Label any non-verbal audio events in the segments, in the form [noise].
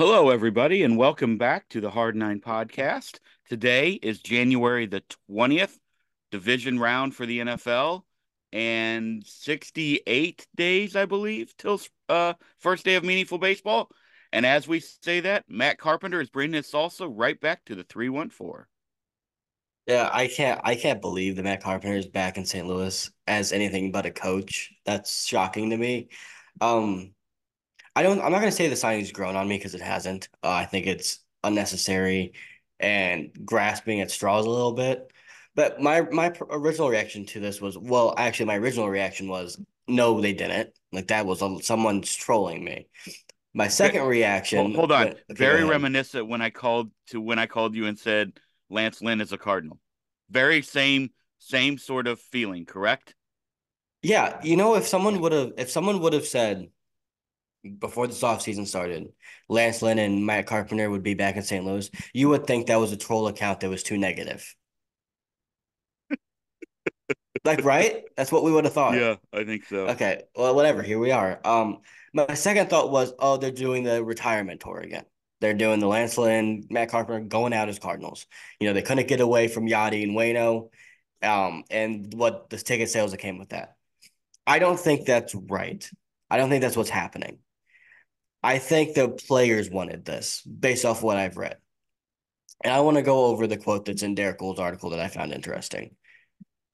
Hello, everybody, and welcome back to the Hard Nine podcast. Today is January the 20th, division round for the NFL, and 68 days, I believe, till uh, first day of meaningful baseball. And as we say that, Matt Carpenter is bringing us also right back to the 314. Yeah, I can't I can't believe that Matt Carpenter is back in St. Louis as anything but a coach. That's shocking to me. Um, I don't. I'm not gonna say the signing's grown on me because it hasn't. Uh, I think it's unnecessary and grasping at straws a little bit. But my my original reaction to this was, well, actually, my original reaction was, no, they didn't. Like that was a, someone's trolling me. My second reaction. Hold, hold on. okay, Very reminiscent when I called to when I called you and said Lance Lynn is a Cardinal. Very same same sort of feeling, correct? Yeah, you know, if someone would have if someone would have said before this offseason started, Lance Lynn and Matt Carpenter would be back in St. Louis, you would think that was a troll account that was too negative. like, right? That's what we would have thought. Yeah, I think so. Okay. Well, whatever. Here we are. Um, my second thought was, oh, they're doing the retirement tour again. They're doing the Lance Lynn, Matt Carpenter going out as Cardinals. You know, they couldn't get away from Yadi and Wayno, um, and what the ticket sales that came with that. I don't think that's right. I don't think that's what's happening. I think the players wanted this based off what I've read. And I want to go over the quote that's in Derrick Goold's article that I found interesting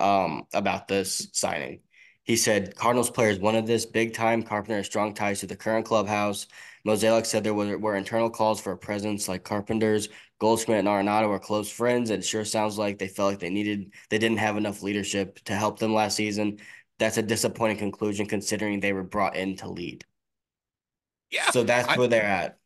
um, about this signing. He said Cardinals players wanted this big time. Carpenter has strong ties to the current clubhouse. Mozeliak said there were, were internal calls for a presence like Carpenter's. Goldschmidt and Arenado were close friends. And it sure sounds like they felt like they needed, they didn't have enough leadership to help them last season. That's a disappointing conclusion considering they were brought in to lead. Yeah. So that's I, where they're at.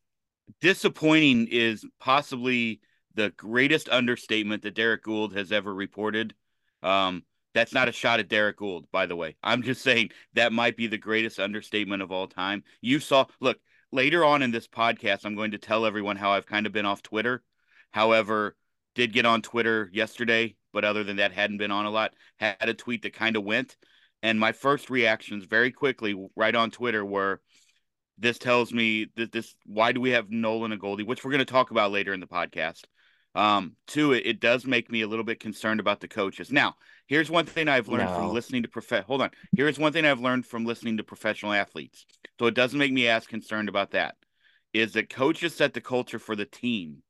Disappointing is possibly the greatest understatement that Derrick Goold has ever reported. Um, that's not a shot at Derrick Goold, by the way. I'm just saying that might be the greatest understatement of all time. You saw, look, later on in this podcast, I'm going to tell everyone how I've kind of been off Twitter. However, did get on Twitter yesterday, but other than that, hadn't been on a lot. Had a tweet that kind of went. And my first reactions very quickly, right on Twitter, were this tells me that this why do we have Nolan and Goldie, which we're going to talk about later in the podcast. Um, two, it, it does make me a little bit concerned about the coaches. Now, here's one thing I've learned no. from listening to prof. Hold on. Here's one thing I've learned from listening to professional athletes. So it doesn't make me as concerned about that. Is that coaches set the culture for the team,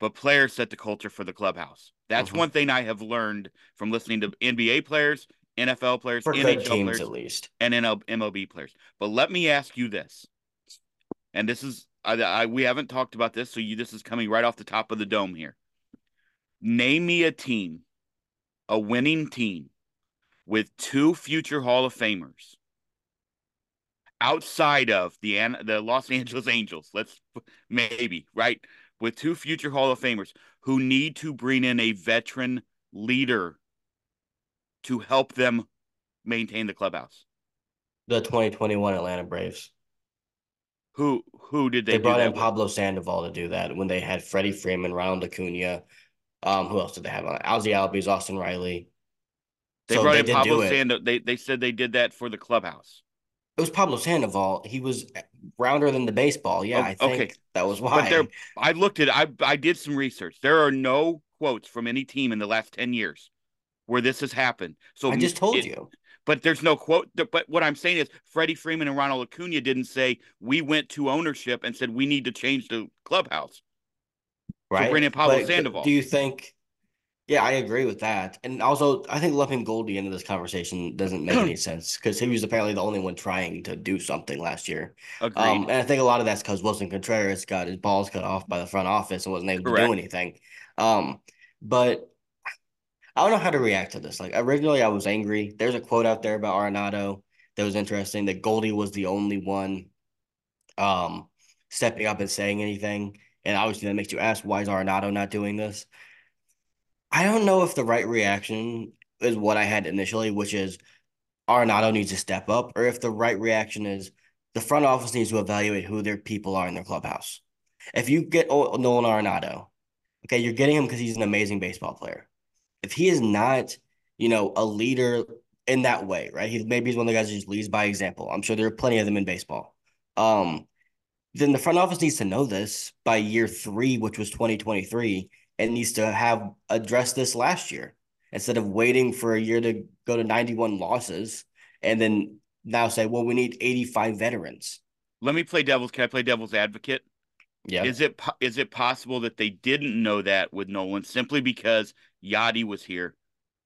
but players set the culture for the clubhouse. That's mm-hmm. one thing I have learned from listening to NBA players, NFL players, for NHL teams players, at least, and MLB players. But let me ask you this: and this is I, I we haven't talked about this, so you this is coming right off the top of the dome here. Name me a team, a winning team, with two future Hall of Famers outside of the the Los [laughs] Angeles Angels. Let's maybe right with two future Hall of Famers who need to bring in a veteran leader to help them maintain the clubhouse. The 2021 Atlanta Braves. Who who did they? They brought in with? Pablo Sandoval to do that when they had Freddie Freeman, Ronald Acuna. Um, who else did they have on? Ozzie Albies, Austin Riley. They so brought they in Pablo Sandoval. They they said they did that for the clubhouse. It was Pablo Sandoval. He was rounder than the baseball. Yeah, oh, I think okay. that was why. But there, I looked at. I I did some research. There are no quotes from any team in the last ten years where this has happened. So I just told it, you. But there's no quote. But what I'm saying is, Freddie Freeman and Ronald Acuna didn't say we went to ownership and said we need to change the clubhouse. Right. In Pablo but, Sandoval. Do you think? Yeah, I agree with that. And also, I think lumping Goldie into this conversation doesn't make any [clears throat] sense because he was apparently the only one trying to do something last year. Agreed. Um, and I think a lot of that's because Willson Contreras got his balls cut off by the front office and wasn't able Correct. to do anything. Um, but I don't know how to react to this. Like originally, I was angry. There's a quote out there about Arenado that was interesting. That Goldie was the only one, um, stepping up and saying anything. And obviously, that makes you ask, why is Arenado not doing this? I don't know if the right reaction is what I had initially, which is Arenado needs to step up, or if the right reaction is the front office needs to evaluate who their people are in their clubhouse. If you get Nolan Arenado, okay, you're getting him because he's an amazing baseball player if he is not, you know, a leader in that way, right? He maybe he's one of the guys who just leads by example. I'm sure there are plenty of them in baseball. Um, then the front office needs to know this by year three, which was 2023, and needs to have addressed this last year instead of waiting for a year to go to 91 losses and then now say, well, we need 85 veterans. Let me play devil's. Can I play devil's advocate? Yeah. Is it is it possible that they didn't know that with Nolan simply because Yadi was here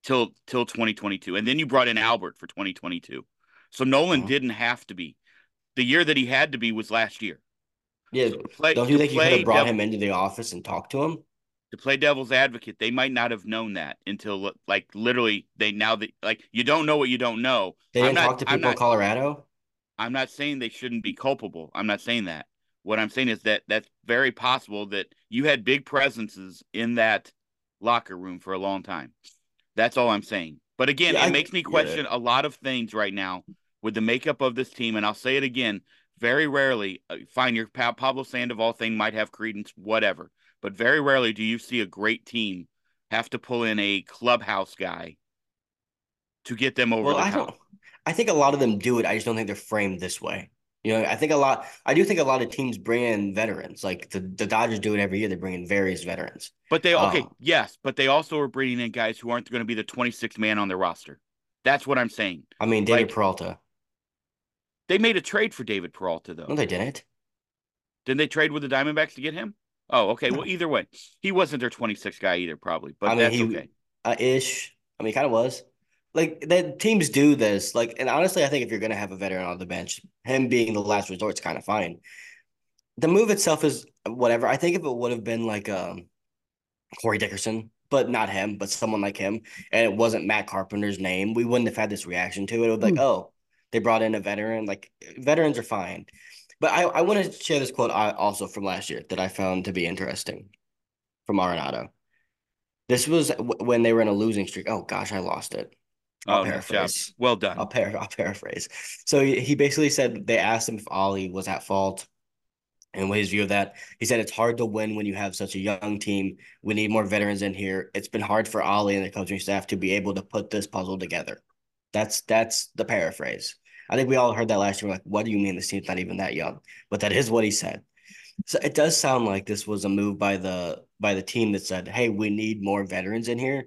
till till 2022, and then you brought in Albert for 2022, so Nolan uh-huh. didn't have to be. The year that he had to be was last year. Yeah. So play, Don't you think you could have brought devil, him into the office and talked to him? To play devil's advocate, they might not have known that until like literally they now that like you don't know what you don't know. They didn't not, talk to people not, in Colorado. I'm not saying they shouldn't be culpable. I'm not saying that. What I'm saying is that that's very possible that you had big presences in that locker room for a long time. That's all I'm saying. But again, yeah, it I, makes me question yeah. a lot of things right now with the makeup of this team. And I'll say it again very rarely, uh, fine, your Pablo Sandoval thing might have credence, whatever. But very rarely do you see a great team have to pull in a clubhouse guy to get them over well, the I top. Don't, I think a lot of them do it. I just don't think they're framed this way. You know, I think a lot. I do think a lot of teams bring in veterans. Like the, the Dodgers do it every year. They bring in various veterans. But they okay, um, yes, but they also are bringing in guys who aren't going to be the 26th man on their roster. That's what I'm saying. I mean, David like, Peralta. They made a trade for David Peralta though. No, they didn't. Didn't they trade with the Diamondbacks to get him? Oh, okay. No. Well, either way, he wasn't their 26th guy either, probably. But I mean, that's he, okay. Uh, ish. I mean, he kind of was like that teams do this. Like, and honestly, I think if you're gonna have a veteran on the bench, him being the last resort is kind of fine. The move itself is whatever. I think if it would have been like um Corey Dickerson, but not him, but someone like him, and it wasn't Matt Carpenter's name, we wouldn't have had this reaction to it. It would be like, hmm. oh, they brought in a veteran. Like veterans are fine. But I, I want to share this quote also from last year that I found to be interesting from Arenado. This was when they were in a losing streak. Oh gosh, I lost it. I'll oh, paraphrase. Well done. I'll, par- I'll paraphrase. So he basically said they asked him if Ollie was at fault and what his view of that. He said it's hard to win when you have such a young team. We need more veterans in here. It's been hard for Ollie and the coaching staff to be able to put this puzzle together. That's that's the paraphrase. I think we all heard that last year. We're Like, what do you mean this team's not even that young? But that is what he said. So it does sound like this was a move by the by the team that said, "Hey, we need more veterans in here."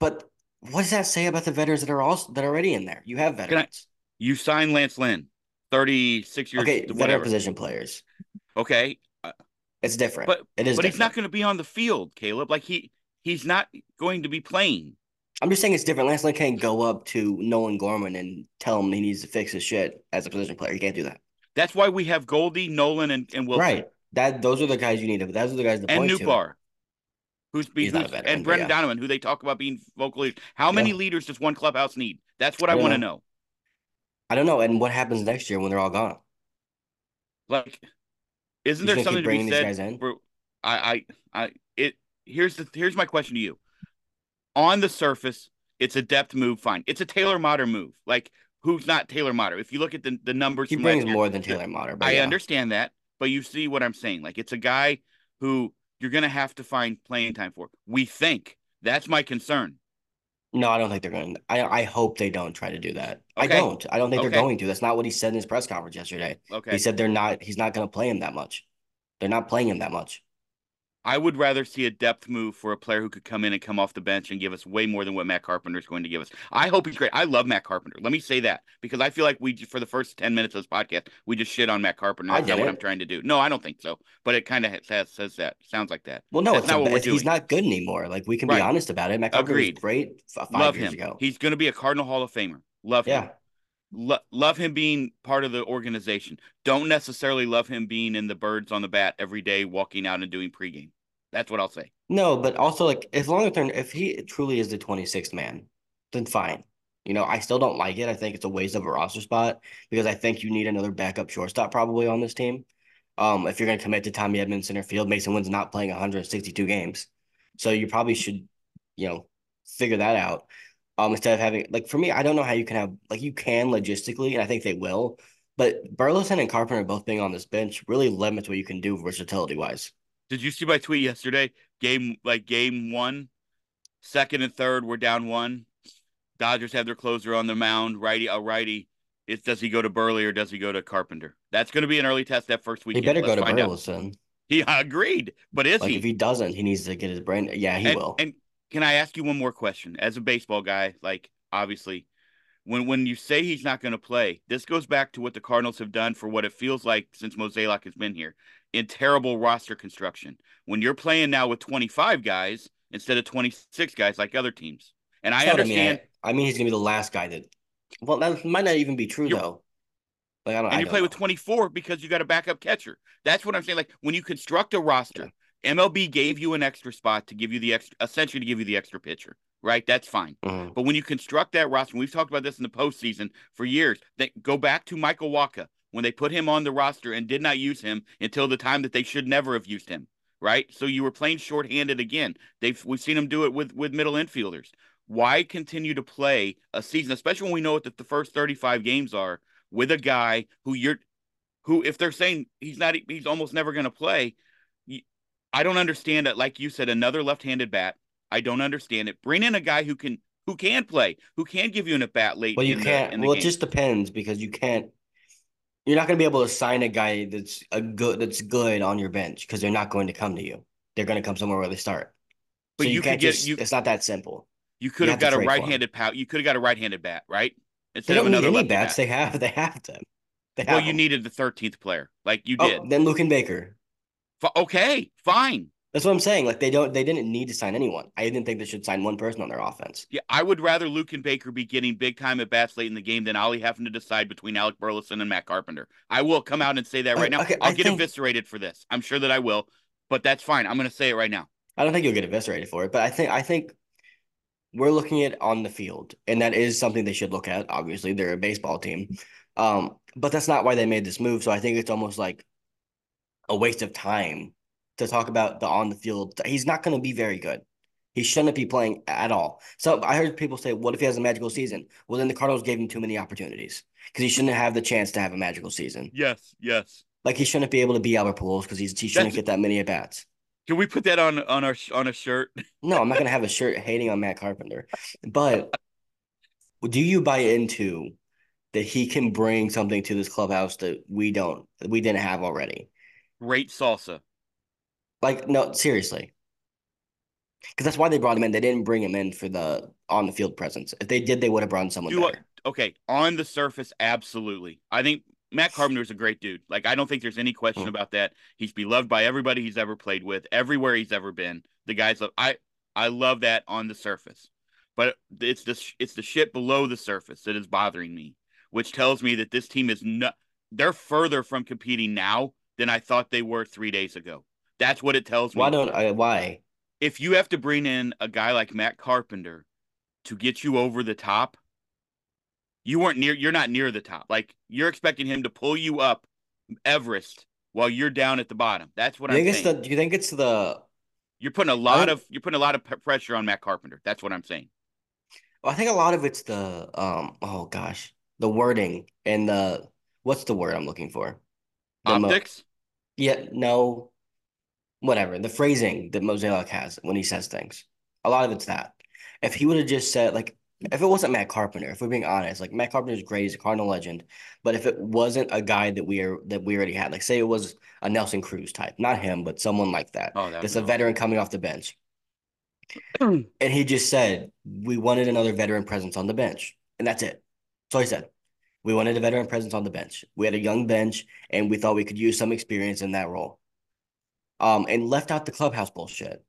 But what does that say about the veterans that are also that are already in there? You have veterans. I, you signed Lance Lynn, thirty six years. Okay, veteran position players. Okay, uh, it's different. But it is. But different. he's not going to be on the field, Caleb. Like he he's not going to be playing. I'm just saying it's different. Lance Lynn can't go up to Nolan Gorman and tell him he needs to fix his shit as a position player. He can't do that. That's why we have Goldie, Nolan, and, and Wilson. Right. That those are the guys you need. Those are the guys to and point Who's, who's veteran, and Brendan yeah. Donovan, who they talk about being vocal leaders. How many yeah. leaders does one clubhouse need? That's what I, I want to know. I don't know. And what happens next year when they're all gone? Like, isn't you there something to be said? For, I, I, I, it. Here's the here's my question to you. On the surface, it's a depth move. Fine, it's a Taylor Motter move. Like, who's not Taylor Motter? If you look at the the numbers, he brings more than Taylor Motter. I yeah. understand that, but you see what I'm saying. Like, it's a guy who you're going to have to find playing time for. We think that's my concern. No, I don't think they're going to. I, I hope they don't try to do that. Okay. I don't. I don't think okay. they're going to. That's not what he said in his press conference yesterday. Okay. He said they're not, he's not going to play him that much. They're not playing him that much. I would rather see a depth move for a player who could come in and come off the bench and give us way more than what Matt Carpenter is going to give us. I hope he's great. I love Matt Carpenter. Let me say that because I feel like we, for the first 10 minutes of this podcast, we just shit on Matt Carpenter. That's not what I'm trying to do. No, I don't think so. But it kind of says, says that. Sounds like that. Well, no, That's it's not what we're doing. he's not good anymore. Like we can right. be honest about it. Matt Carpenter Agreed. was great five love years him. ago. He's going to be a Cardinal Hall of Famer. Love yeah. him. Lo- love him being part of the organization. Don't necessarily love him being in the birds on the bat every day, walking out and doing pregame. That's what I'll say. No, but also like as long as if he truly is the 26th man, then fine. You know, I still don't like it. I think it's a waste of a roster spot because I think you need another backup shortstop probably on this team. Um, if you're going to commit to Tommy Edman center field, Masyn Winn's not playing 162 games, so you probably should, you know, figure that out. Um, instead of having like for me, I don't know how you can have like you can logistically, and I think they will, but Burleson and Carpenter both being on this bench really limits what you can do versatility wise. Did you see my tweet yesterday? Game like game one, second and third were down one. Dodgers have their closer on the mound, righty a righty. It's does he go to Burley or does he go to Carpenter? That's going to be an early test that first week. He better Let's go to Burleson. He [laughs] agreed, but is like, he? If he doesn't, he needs to get his brain. Yeah, he and, will. And can I ask you one more question? As a baseball guy, like obviously, when when you say he's not going to play, this goes back to what the Cardinals have done for what it feels like since Mozeliak has been here in terrible roster construction. When you're playing now with 25 guys instead of 26 guys like other teams, and I understand. I, I mean, he's going to be the last guy that. Well, that might not even be true though. Like, and you play know. with 24 because you got a backup catcher. That's what I'm saying. Like when you construct a roster, yeah. MLB gave you an extra spot to give you the extra, essentially to give you the extra pitcher, right? That's fine. Mm-hmm. But when you construct that roster, we've talked about this in the postseason for years. That go back to Michael Wacha when they put him on the roster and did not use him until the time that they should never have used him, right? So you were playing shorthanded again. They've we've seen him do it with with middle infielders. Why continue to play a season, especially when we know what the, the first 35 games are, with a guy who you're who if they're saying he's not he's almost never going to play i don't understand it like you said another left-handed bat i don't understand it bring in a guy who can who can play who can give you an at bat late well you can't the, well game. it just depends because you can't you're not going to be able to sign a guy that's a good that's good on your bench because they're not going to come to you they're going to come somewhere where they start but so you, you can't get just, you it's not that simple you could have got a right-handed power you could have got a right-handed bat right Instead they don't of another need any bats. Bat. They have they have them. They have well, you needed the thirteenth player, like you oh, did. then Luken Baker. F- okay, fine. That's what I'm saying. Like they don't, they didn't need to sign anyone. I didn't think they should sign one person on their offense. Yeah, I would rather Luken Baker be getting big time at bats late in the game than Ollie having to decide between Alec Burleson and Matt Carpenter. I will come out and say that right now. Okay, I'll I get think... eviscerated for this. I'm sure that I will, but that's fine. I'm going to say it right now. I don't think you'll get eviscerated for it, but I think I think we're looking at on the field, and that is something they should look at. Obviously, they're a baseball team, um, but that's not why they made this move. So I think it's almost like a waste of time to talk about the on the field. He's not going to be very good. He shouldn't be playing at all. So I heard people say, "What if he has a magical season?" Well, then the Cardinals gave him too many opportunities because he shouldn't have the chance to have a magical season. Yes, yes. Like he shouldn't be able to be Albert Pujols because he's he shouldn't That's, get that many at bats. Can we put that on on our on a shirt? [laughs] no, I'm not gonna have a shirt hating on Matt Carpenter. But do you buy into that he can bring something to this clubhouse that we don't we didn't have already? Great salsa. Like no, seriously. Because that's why they brought him in. They didn't bring him in for the on the field presence. If they did, they would have brought someone do better. okay, on the surface, absolutely. I think Matt [sighs] Carpenter is a great dude. Like I don't think there's any question mm. about that. He's beloved by everybody he's ever played with, everywhere he's ever been. The guys love I I love that on the surface. But it's the it's the shit below the surface that is bothering me, which tells me that this team is not they're further from competing now than I thought they were 3 days ago. That's what it tells me. Why don't I why? If you have to bring in a guy like Matt Carpenter to get you over the top, you weren't near you're not near the top. Like you're expecting him to pull you up everest while you're down at the bottom. That's what i think it's the do you think it's the you're putting a lot of you're putting a lot of pressure on matt carpenter. That's what i'm saying. Well, i think a lot of it's the um oh gosh the wording and the what's the word i'm looking for? The optics? mo- yeah no whatever. The phrasing that Mozeliak has when he says things a lot of it's that. If he would have just said like if it wasn't Matt Carpenter, if we're being honest, like Matt Carpenter is great, he's a Cardinal legend, but if it wasn't a guy that we are that we already had, like say it was a Nelson Cruz type, not him, but someone like that, oh, that's a veteran coming off the bench, [clears throat] and he just said we wanted another veteran presence on the bench, and that's it. So he said we wanted a veteran presence on the bench. We had a young bench, and we thought we could use some experience in that role. Um, and left out the clubhouse bullshit.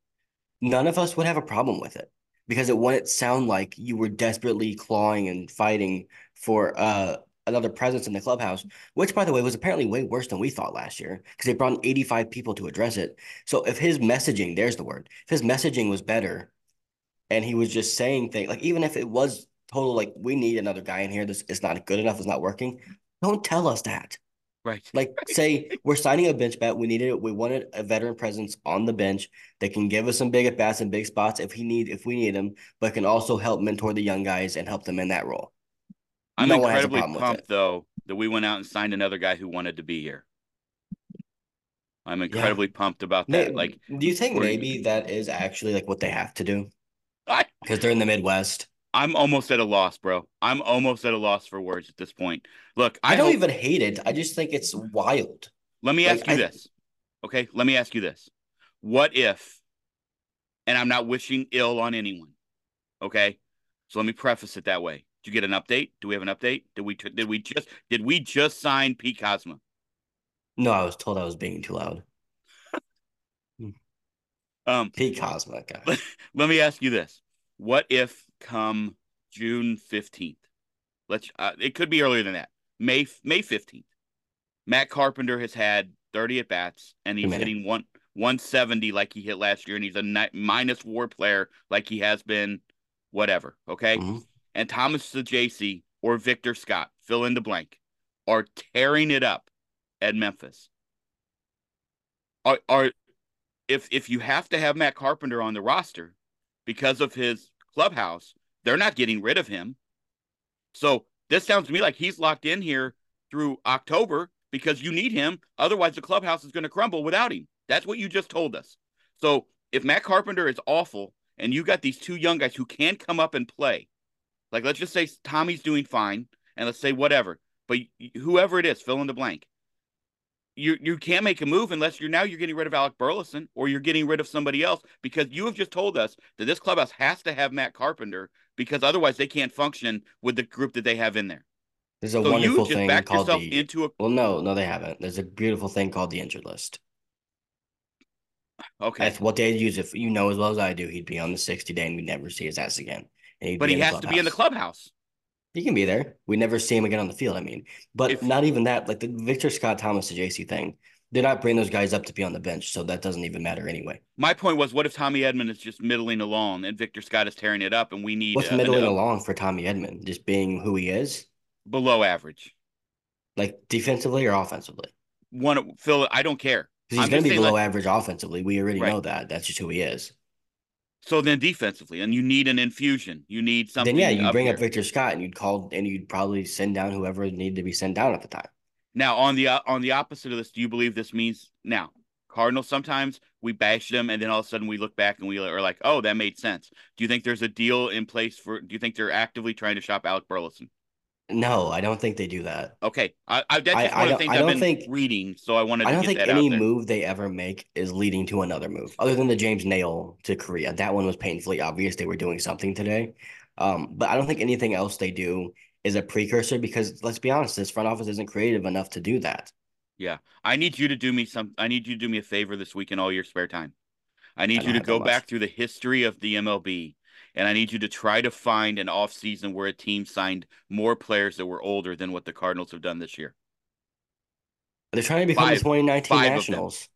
None of us would have a problem with it because it wouldn't sound like you were desperately clawing and fighting for uh another presence in the clubhouse, which by the way was apparently way worse than we thought last year because they brought in 85 people to address it. So if his messaging, there's the word, if his messaging was better and he was just saying things like even if it was total like we need another guy in here, this is not good enough, it's not working, don't tell us that. Right. Like say we're signing a bench bat. We needed we wanted a veteran presence on the bench that can give us some big at bats and big spots if he need if we need him, but can also help mentor the young guys and help them in that role. I'm no incredibly pumped though that we went out and signed another guy who wanted to be here. I'm incredibly yeah. pumped about that. Maybe, like do you think maybe that is actually like what they have to do? Because they're in the Midwest. I'm almost at a loss, bro. I'm almost at a loss for words at this point. Look, I, I, don't hope- even hate it. I just think it's wild. Let me like, ask you I- this. Okay, let me ask you this. What if and I'm not wishing ill on anyone. Okay? So let me preface it that way. Did you get an update? Do we have an update? Did we did we just did we just sign Pete Kozma? No, I was told I was being too loud. [laughs] Um Pete Kozma, gosh. [laughs] let me ask you this. What if come June 15th? Let's uh, it could be earlier than that. May May 15th. Matt Carpenter has had 30 at bats and he's hitting one 170 like he hit last year and he's a ni- minus war player like he has been whatever, okay? Mhm. And Thomas Saggese or Victor Scott, fill in the blank, are tearing it up at Memphis. Are are if if you have to have Matt Carpenter on the roster because of his clubhouse, they're not getting rid of him. So this sounds to me like he's locked in here through October because you need him. Otherwise, the clubhouse is going to crumble without him. That's what you just told us. So if Matt Carpenter is awful and you got these two young guys who can come up and play, like let's just say Tommy's doing fine, and let's say whatever, but whoever it is, fill in the blank. You you can't make a move unless you're now you're getting rid of Alec Burleson or you're getting rid of somebody else because you have just told us that this clubhouse has to have Matt Carpenter because otherwise they can't function with the group that they have in there. There's a So wonderful thing called the. into a well, no, no, they haven't. There's a beautiful thing called the injured list. okay, That's what they'd use. If you know as well as I do, he'd be on the 60 day and we'd never see his ass again. But he has to be in the clubhouse. He can be there. We never see him again on the field. I mean, but If- not even that. Like the Victor Scott Thomas Saggese thing, they're not bringing those guys up to be on the bench, so that doesn't even matter anyway. My point was, what if Tommy Edman is just middling along and Victor Scott is tearing it up, and we need What's uh, middling along for Tommy Edman? Just being who he is, below average? like defensively or offensively. One, Phil, I don't care. He's going to be below like- average offensively. We already Right. know that. That's just who he is. So then defensively, and you need an infusion. You need something. then yeah, you bring here. up Victor Scott and you'd call and you'd probably send down whoever needed to be sent down at the time. Now on the uh, on the opposite of this, do you believe this means now Cardinals? Sometimes we bash them, and then all of a sudden we look back and we are like, "Oh, that made sense." Do you think there's a deal in place for? Do you think they're actively trying to shop Alec Burleson? No, I don't think they do that. Okay, I, I that's just I one of the don't- things I I've don't been think- reading, so I wanted I to don't get think that any out there. move they ever make is leading to another move, other than the James Naile to Korea. That one was painfully obvious they were doing something today. Um, but I don't think anything else they do is a precursor because let's be honest, this front office isn't creative enough to do that. Yeah, I need you to do me some. I need you to do me a favor this week in all your spare time. I need I you to go back through the history of the MLB, and I need you to try to find an off season where a team signed more players that were older than what the Cardinals have done this year. They're trying to become Five- the 2019 five of them. Nationals.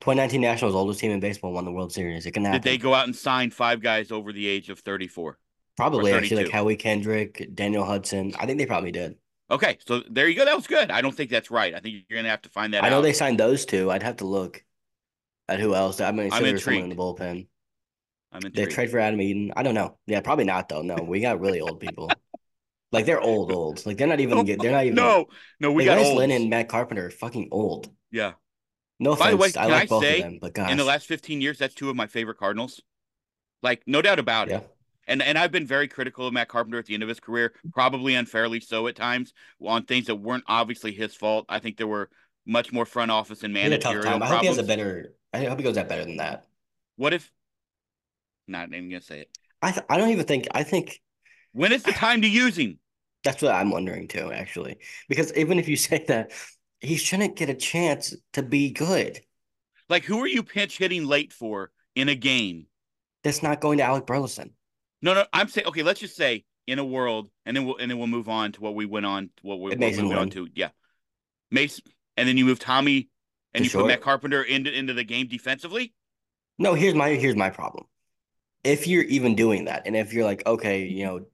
2019 Nationals, oldest team in baseball, won the World Series. It can happen. Did they go out and sign five guys over the age of 34? Probably actually like Howie Kendrick, Daniel Hudson. I think they probably did. Okay, so there you go. That was good. I don't think that's right. I think you're gonna have to find that I know out. they signed those two. I'd have to look at who else. I mean, I'm sure there's someone in the bullpen. I'm They trade for Adam Eaton. I don't know. Yeah, probably not though. No, we got really old people. Like they're old, old. Like they're not even. get- They're not even. no, no, we like, got old. Lynn and Matt Carpenter are fucking old. Yeah. No By the offense. way, I can like I both say, of them, but gosh, In the last 15 years, that's two of my favorite Cardinals. Like, no doubt about yeah, it. And and I've been very critical of Matt Carpenter at the end of his career, probably unfairly so at times, on things that weren't obviously his fault. I think there were much more front office and he had a tough managerial time. I hope he has a better. I hope he goes that better than that. What if? Not even gonna say it. I th- I don't even think. I think When is the time to use him? that's what I'm wondering too, actually, because even if you say that, he shouldn't get a chance to be good. Like, who are you pinch hitting late for in a game? That's not going to Alec Burleson. No, no, I'm saying okay. Let's just say in a world, and then we'll and then we'll move on to what we went on, what we, what we went on to. Yeah, Mace, and then you move Tommy, and To you put? Matt Carpenter into into the game defensively. No, here's my here's my problem. If you're even doing that, and if you're like, okay, you know,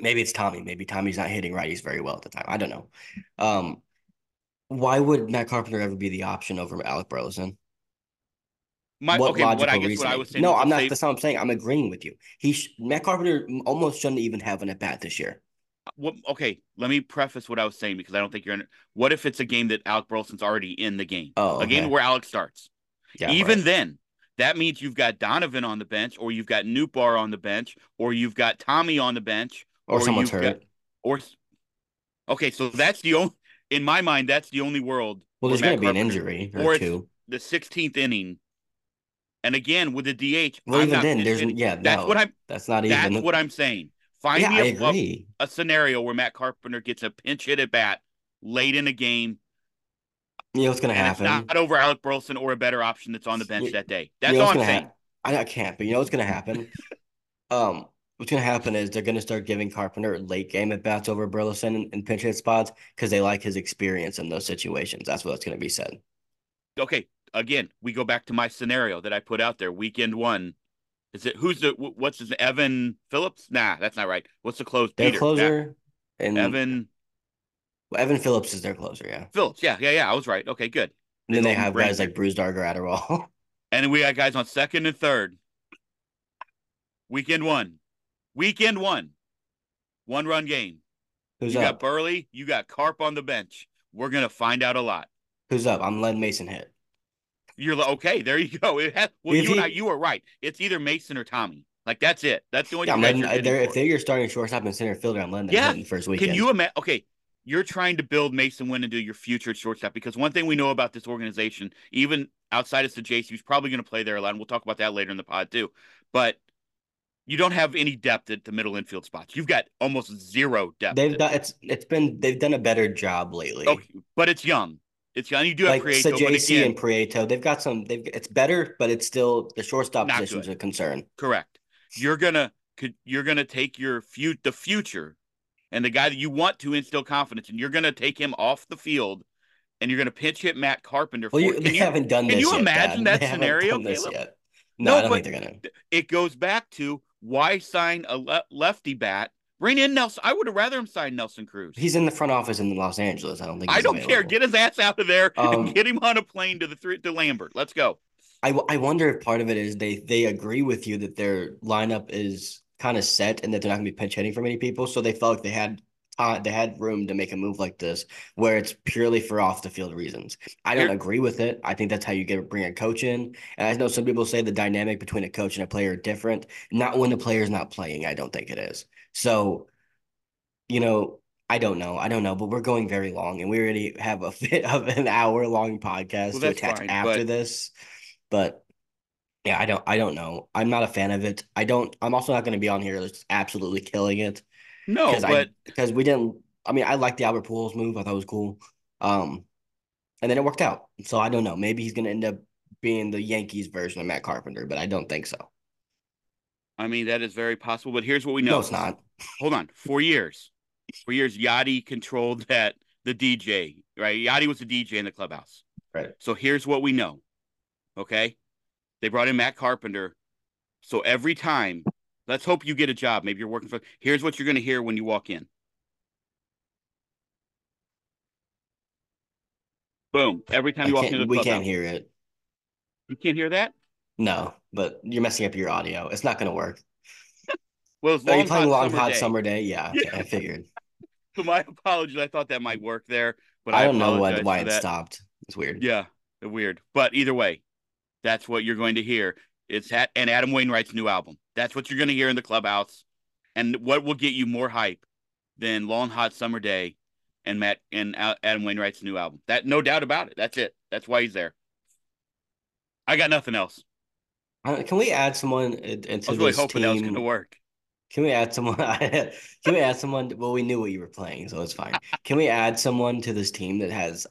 maybe it's Tommy, maybe Tommy's not hitting righties very well at the time. I don't know. Um, why would Matt Carpenter ever be the option over Alec Burleson? My What okay, what I logical guess what I reasoning? was. No, I'm not. That's not what I'm saying. I'm agreeing with you. He sh Matt Carpenter almost shouldn't even have an at bat this year. what, okay, let me preface what I was saying because I don't think you're. In, what if it's a game that Alec Burleson's already in the game? Oh, a game where Alex starts. Yeah, Even right. then, that means you've got Donovan on the bench, or you've got Nootbaar on the bench, or you've got Tommy on the bench, or, or someone's hurt. Got, or okay, so that's the only in my mind that's the only world. Well, there's going to be an injury or, or two. The 16th inning, and again with the DH. Well, I'm even then, there's yeah, that's no, what I'm. That's not even. That's what I'm saying. Find yeah, me a, a, a scenario where Matt Carpenter gets a pinch hit at bat late in a game you know what's going to happen? not over Alec Burleson or a better option that's on the bench you, that day. That's you know all I'm saying. Ha- I can't, but you know what's going to happen? [laughs] um, what's going to happen is they're going to start giving Carpenter late game at bats over Burleson and, and pinch hit spots because they like his experience in those situations. That's what's going to be said. Okay, again, we go back to my scenario that I put out there. Weekend one, is it who's the what's his Evan Phillips? Nah, that's not right. What's the close? Their closer and Evan. Well, Evan Phillips is their closer, yeah. Phillips, yeah, yeah, yeah. I was right. Okay, good. And then they have guys like Brusdar Adderall. [laughs] and we got guys on second and third. Weekend one. Weekend one. One run game. Who's you up? got Burley, you got Carp on the bench. We're gonna find out a lot. Who's up? I'm letting Mason hit. You're like, okay, there you go. [laughs] It has, well, if you he, I, you were right. It's either Mason or Tommy. Like that's it. That's the only. Yeah, letting, uh, they're, if they're your starting shortstop and center fielder, I'm letting them yeah. hit in the first weekend. Can you imagine? Okay, you're trying to build Masyn Winn into your future shortstop because one thing we know about this organization, even outside of the Saggese, who's probably going to play there a lot, and we'll talk about that later in the pod too. But you don't have any depth at the middle infield spots. You've got almost zero depth. They've done it's it's been they've done a better job lately. Okay, but it's young. It's young. You do have like Prieto, and Prieto. They've got some. They've it's better, but it's still the shortstop position is a concern. Correct. You're gonna you're gonna take your fut the future and the guy that you want to instill confidence and you're going to take him off the field and you're going to pitch hit Matt Carpenter. Well, you, they you, haven't done this. Can you yet, imagine Dad. that scenario? Yet. No, no but gonna... it goes back to why sign a le- lefty bat. Bring in Nelson. I would have rather him sign Nelson Cruz. He's in the front office in Los Angeles. I don't think. I don't available. care. Get his ass out of there um, and get him on a plane to the th- to Lambert. Let's go. I, I wonder if part of it is they they agree with you that their lineup is kind of set and that they're not going to be pinch hitting for many people. So they felt like they had uh, they had room to make a move like this where it's purely for off the field reasons. I don't agree with it. I think that's how you get bring a coach in. And I know some people say the dynamic between a coach and a player are different. Not when the player's not playing. I don't think it is. So, you know, I don't know. I don't know, but we're going very long, and we already have a [laughs] bit of an hour long podcast well, to attach fine, after but... this. But yeah, I don't. I don't know. I'm not a fan of it. I don't. I'm also not going to be on here just absolutely killing it. No, but because we didn't. I mean, I like the Albert Pujols move. I thought it was cool. Um, and then it worked out. So I don't know. Maybe he's going to end up being the Yankees version of Matt Carpenter, but I don't think so. I mean, that is very possible. But here's what we know. No, it's not. Hold on. Four years. Four years, Yadi controlled that the DJ. Right, Yadi was the DJ in the clubhouse. Right. So here's what we know. Okay, they brought in Matt Carpenter. So every time Let's hope you get a job. Maybe you're working for. Here's what you're going to hear when you walk in. Boom! Every time you walk into the we can't hear it. You can't hear that. No, but you're messing up your audio. It's not going to work. well, it's long, Are you playing long summer hot day. summer day? Yeah, [laughs] yeah. I figured. so [laughs] my apologies. I thought that might work there, but I, I don't know what, why it that. stopped. It's weird. Yeah, weird. But either way, that's what you're going to hear. It's at and Adam Wainwright's new album. That's what you're going to hear in the clubhouse. And what will get you more hype than Long Hot Summer Day and Matt and Adam Wainwright's new album? That no doubt about it. That's it. That's why he's there. I got nothing else. Uh, can we add someone into I was really hoping team? that was going to work. Can we add someone? [laughs] can we add someone? Well, we knew what you were playing, so it's fine. Can we add someone to this team that has?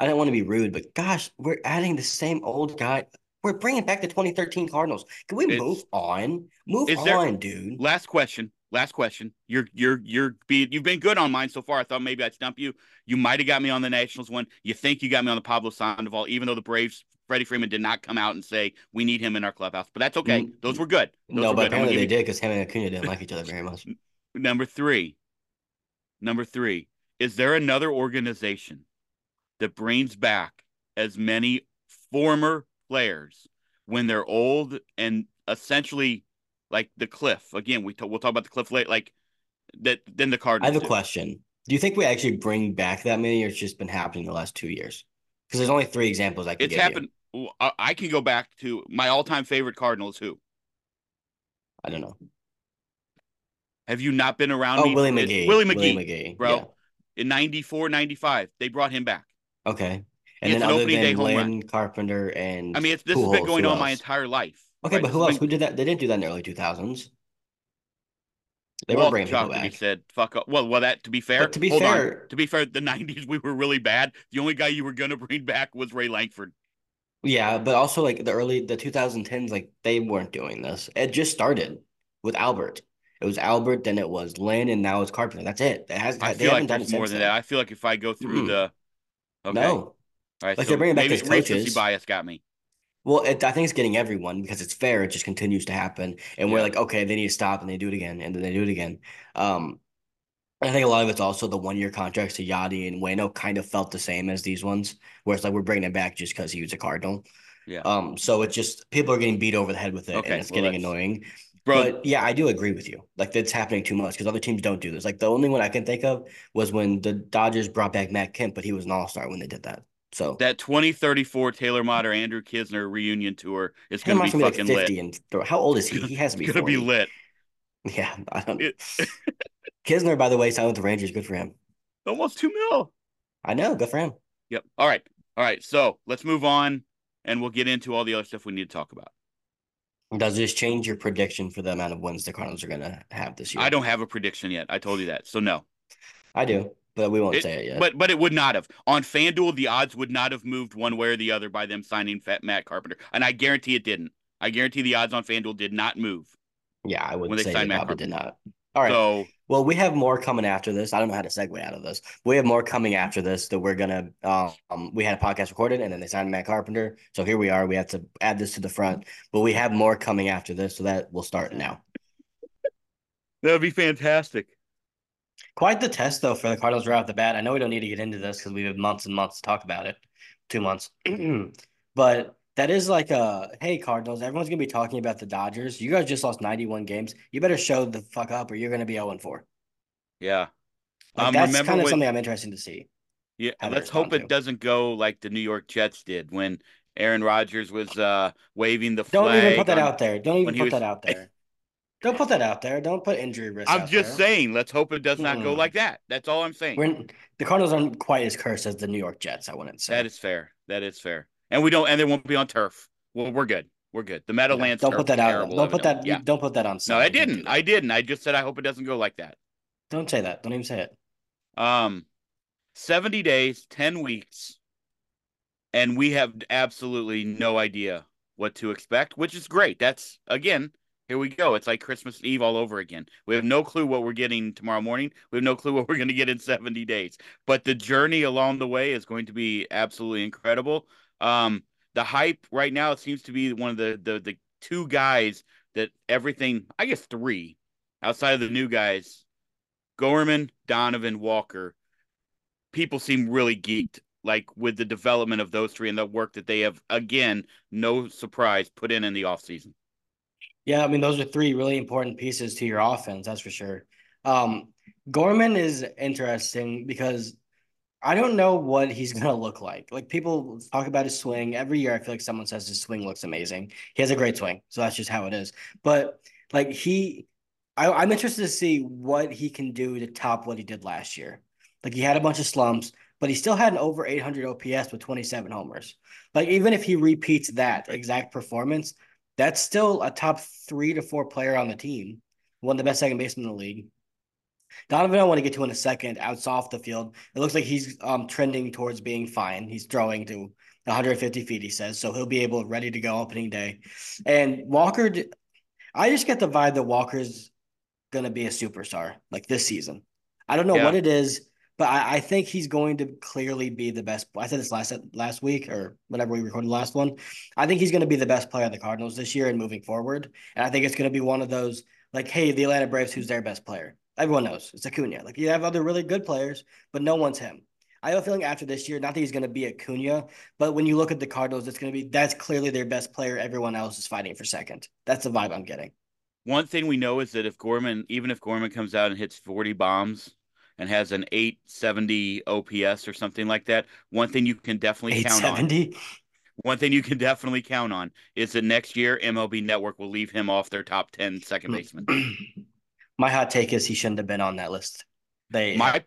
I don't want to be rude, but gosh, we're adding the same old guy. We're bringing back the 2013 Cardinals. Can we it's, move on? Move on, there, dude. Last question. Last question. You're you're you're be you've been good on mine so far. I thought maybe I'd stump you. You might have got me on the Nationals one. You think you got me on the Pablo Sandoval, even though the Braves Freddie Freeman did not come out and say we need him in our clubhouse. But that's okay. Mm. Those were good. Those no, were but good. apparently they did because him and Acuna didn't like each other very much. [laughs] Number three. Number three. Is there another organization that brings back as many former players when they're old and essentially like the cliff. Again, we t- we'll talk about the cliff late like that. Then the Cardinals. I have a do. question. Do you think we actually bring back that many, or it's just been happening the last two years? Because there's only three examples I can. It's happened. You. I, I can go back to my all-time favorite Cardinals. Who? I don't know. Have you not been around Oh, me? Willie McGee. Willie McGee, Willie McGee, bro. yeah. In 94, 95, they brought him back. Okay. It's And then an other than Lynn Carpenter and I mean, it's, this has been going on my entire life. Okay, right? but who else? been- Who did that? They didn't do that in the early 2000s. They Walt weren't bringing people Shockley back. said, "Fuck up." Well, well, that to be fair, But to be hold fair- on. To be fair, the '90s we were really bad. The only guy you were gonna bring back was Ray Lankford. Yeah, but also like the early the 2010s, like they weren't doing this. It just started with Albert. It was Albert, then it was Lynn, and now it's Carpenter. That's it. It has. I they feel haven't like done it more since than then. that. I feel like if I go through Mm-mm. the, okay, No. all right, Like, so they're bringing back maybe coaches. bias got me. Well, it, I think it's getting everyone because it's fair. It just continues to happen, and we're like, okay, they need to stop, and they do it again, and then they do it again. Um, I think a lot of it's also the one year contracts to Yadi and Wayno kind of felt the same as these ones, where it's like we're bringing him back just because he was a Cardinal. Yeah. Um, so it's just people are getting beat over the head with it, Okay, and it's well, getting that's- annoying. Bro, But yeah, I do agree with you. Like that's happening too much because other teams don't do this. Like the only one I can think of was when the Dodgers brought back Matt Kemp, but he was an all star when they did that. So that 2034 Taylor Motter Andrew Knizner reunion tour is gonna be gonna be like fucking fifty lit. and throw. How old is he? He has to be gonna be lit. Yeah, I don't know. It- [laughs] Kisner, by the way, signed with the Rangers. Good for him. Almost two mil. I know. Good for him. Yep. All right. All right. So let's move on, and we'll get into all the other stuff we need to talk about. Does this change your prediction for the amount of wins the Cardinals are going to have this year? I don't have a prediction yet. I told you that, so no. I do, but we won't It- say it yet. But but it would not have on FanDuel. The odds would not have moved one way or the other by them signing Fat Matt Carpenter, and I guarantee it didn't. I guarantee the odds on FanDuel did not move. yeah, I when would they say signed they Matt probably did not. All right. So Well, we have more coming after this. I don't know how to segue out of this. We have more coming after this that we're gonna. Um, we had a podcast recorded, and then they signed Matt Carpenter. So here we are. We have to add this to the front, but we have more coming after this, so that will start now. that would be fantastic. Quite the test, though, for the Cardinals right off the bat. I know we don't need to get into this because we have months and months to talk about it. Two months. [clears throat] but that is like a hey, Cardinals, everyone's going to be talking about the Dodgers. You guys just lost 91 games. You better show the fuck up or you're going to be 0 4. Yeah. Like, Um, that's remember kind of something I'm interested to see. Yeah, let's hope it to. doesn't go like the New York Jets did when Aaron Rodgers was uh waving the flag. Don't even put that on- out there. Don't even put was- that out there. Don't put that out there. Don't put injury risk. I'm just there. saying, let's hope it does not go Mm. like that. That's all I'm saying. We're the Cardinals aren't quite as cursed as the New York Jets. I wouldn't say. That is fair. That is fair. And we don't and they won't be on turf. Well, we're good. We're good. The Yeah, Meadowlands don't turf put that out. Don't put that. Yeah. Don't put that on. No, I Don't didn't. I didn't. I just said I hope it doesn't go like that. Don't say that. Don't even say it. Um 70 days, 10 weeks, and we have absolutely no idea what to expect, which is great. That's again, here we go. It's like Christmas Eve all over again. We have no clue what we're getting tomorrow morning. We have no clue what we're going to get in 70 days. But the journey along the way is going to be absolutely incredible. Um, the hype right now seems to be one of the the the two guys that everything, I guess three, outside of the new guys, Gorman, Donovan, Walker. People seem really geeked, like with the development of those three and the work that they have, again, no surprise, put in in the offseason. Yeah, I mean those are three really important pieces to your offense. That's for sure. Um, Gorman is interesting because I don't know what he's [laughs] gonna look like. Like people talk about his swing every year. I feel like someone says his swing looks amazing. He has a great swing, so that's just how it is. But like he, I, I'm interested to see what he can do to top what he did last year. Like he had a bunch of slumps, but he still had an over 800 OPS with 27 homers. Like even if he repeats that exact performance, that's still a top three to four player on the team, one of the best second basemen in the league. Donovan, I want to get to in a second. Outs off the field, it looks like he's um trending towards being fine. He's throwing to 150 feet, he says, so he'll be able ready to go opening day. And Walker, I just get the vibe that Walker's gonna be a superstar like this season. I don't know Yeah. what it is, but I, I think he's going to clearly be the best. I said this last last week or whenever we recorded the last one. I think he's going to be the best player of the Cardinals this year and moving forward. And I think it's going to be one of those like, hey, the Atlanta Braves, who's their best player? Everyone knows it's Acuna. Like you have other really good players, but no one's him. I have a feeling after this year, not that he's going to be Acuna, but when you look at the Cardinals, it's going to be that's clearly their best player. Everyone else is fighting for second. That's the vibe I'm getting. One thing we know is that if Gorman, even if Gorman comes out and hits 40 bombs and has an 870 OPS or something like that, one thing you can definitely count on. 870. one thing you can definitely count on is that next year MLB Network will leave him off their top 10 second baseman. [clears throat] My hot take is he shouldn't have been on that list. They my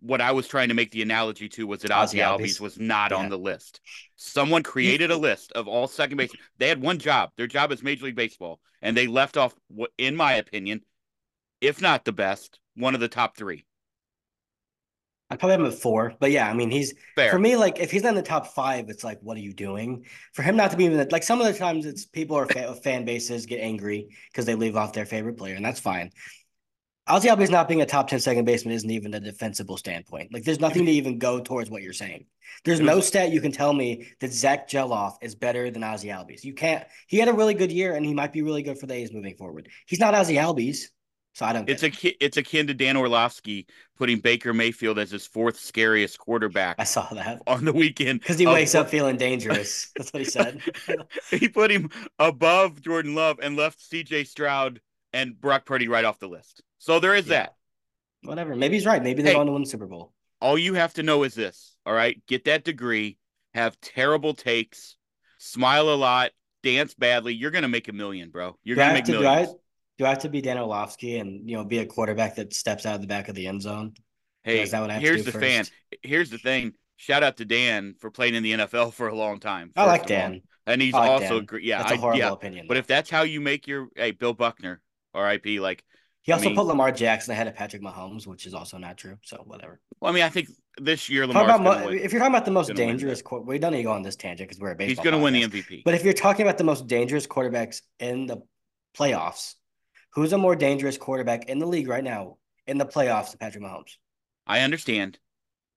what I was trying to make the analogy to was that Ozzy, Ozzy Albies was not yeah. on the list. Someone created a [laughs] list of all second base. They had one job. Their job is Major League Baseball, and they left off, in my opinion, if not the best, one of the top three. I probably have him at four, but yeah, I mean, he's Fair. for me. Like, if he's not in the top five, it's like, what are you doing? For him not to be even like some of the times, it's people or fa- fan bases get angry because they leave off their favorite player, and that's fine. Ozzy Albies not being a top 10 second baseman isn't even a defensible standpoint. Like, there's nothing to even go towards what you're saying. There's no mm-hmm. stat you can tell me that Zach Gelof is better than Ozzy Albies. You can't. He had a really good year, and he might be really good for the A's moving forward. He's not Ozzy Albies. So I don't. It's a it. it's akin to Dan Orlovsky putting Baker Mayfield as his fourth scariest quarterback. I saw that on the weekend because he wakes up feeling dangerous. That's what he said. [laughs] he put him above Jordan Love and left C.J. Stroud and Brock Purdy right off the list. So there is yeah. that. Whatever. Maybe he's right. Maybe they're hey, going to win the Super Bowl. All you have to know is this. All right, get that degree. Have terrible takes. Smile a lot. Dance badly. You're gonna make a million, bro. You're make to, millions. Do I have to be Dan Orlovsky and you know be a quarterback that steps out of the back of the end zone? Hey, is that what I here's the first? fan. Here's the thing. Shout out to Dan for playing in the NFL for a long time. I like Dan, and he's like also great. Yeah, that's a horrible I, yeah. opinion. But if that's how you make your hey Bill Buckner, R.I.P. Like he also I mean, put Lamar Jackson ahead of Patrick Mahomes, which is also not true. So whatever. Well, I mean, I think this year Lamar. If you're talking about the most dangerous, qu- we don't need to go on this tangent because we're a baseball. He's going to win the MVP. But if you're talking about the most dangerous quarterbacks in the playoffs, Who's a more dangerous quarterback in the league right now in the playoffs than Patrick Mahomes? I understand.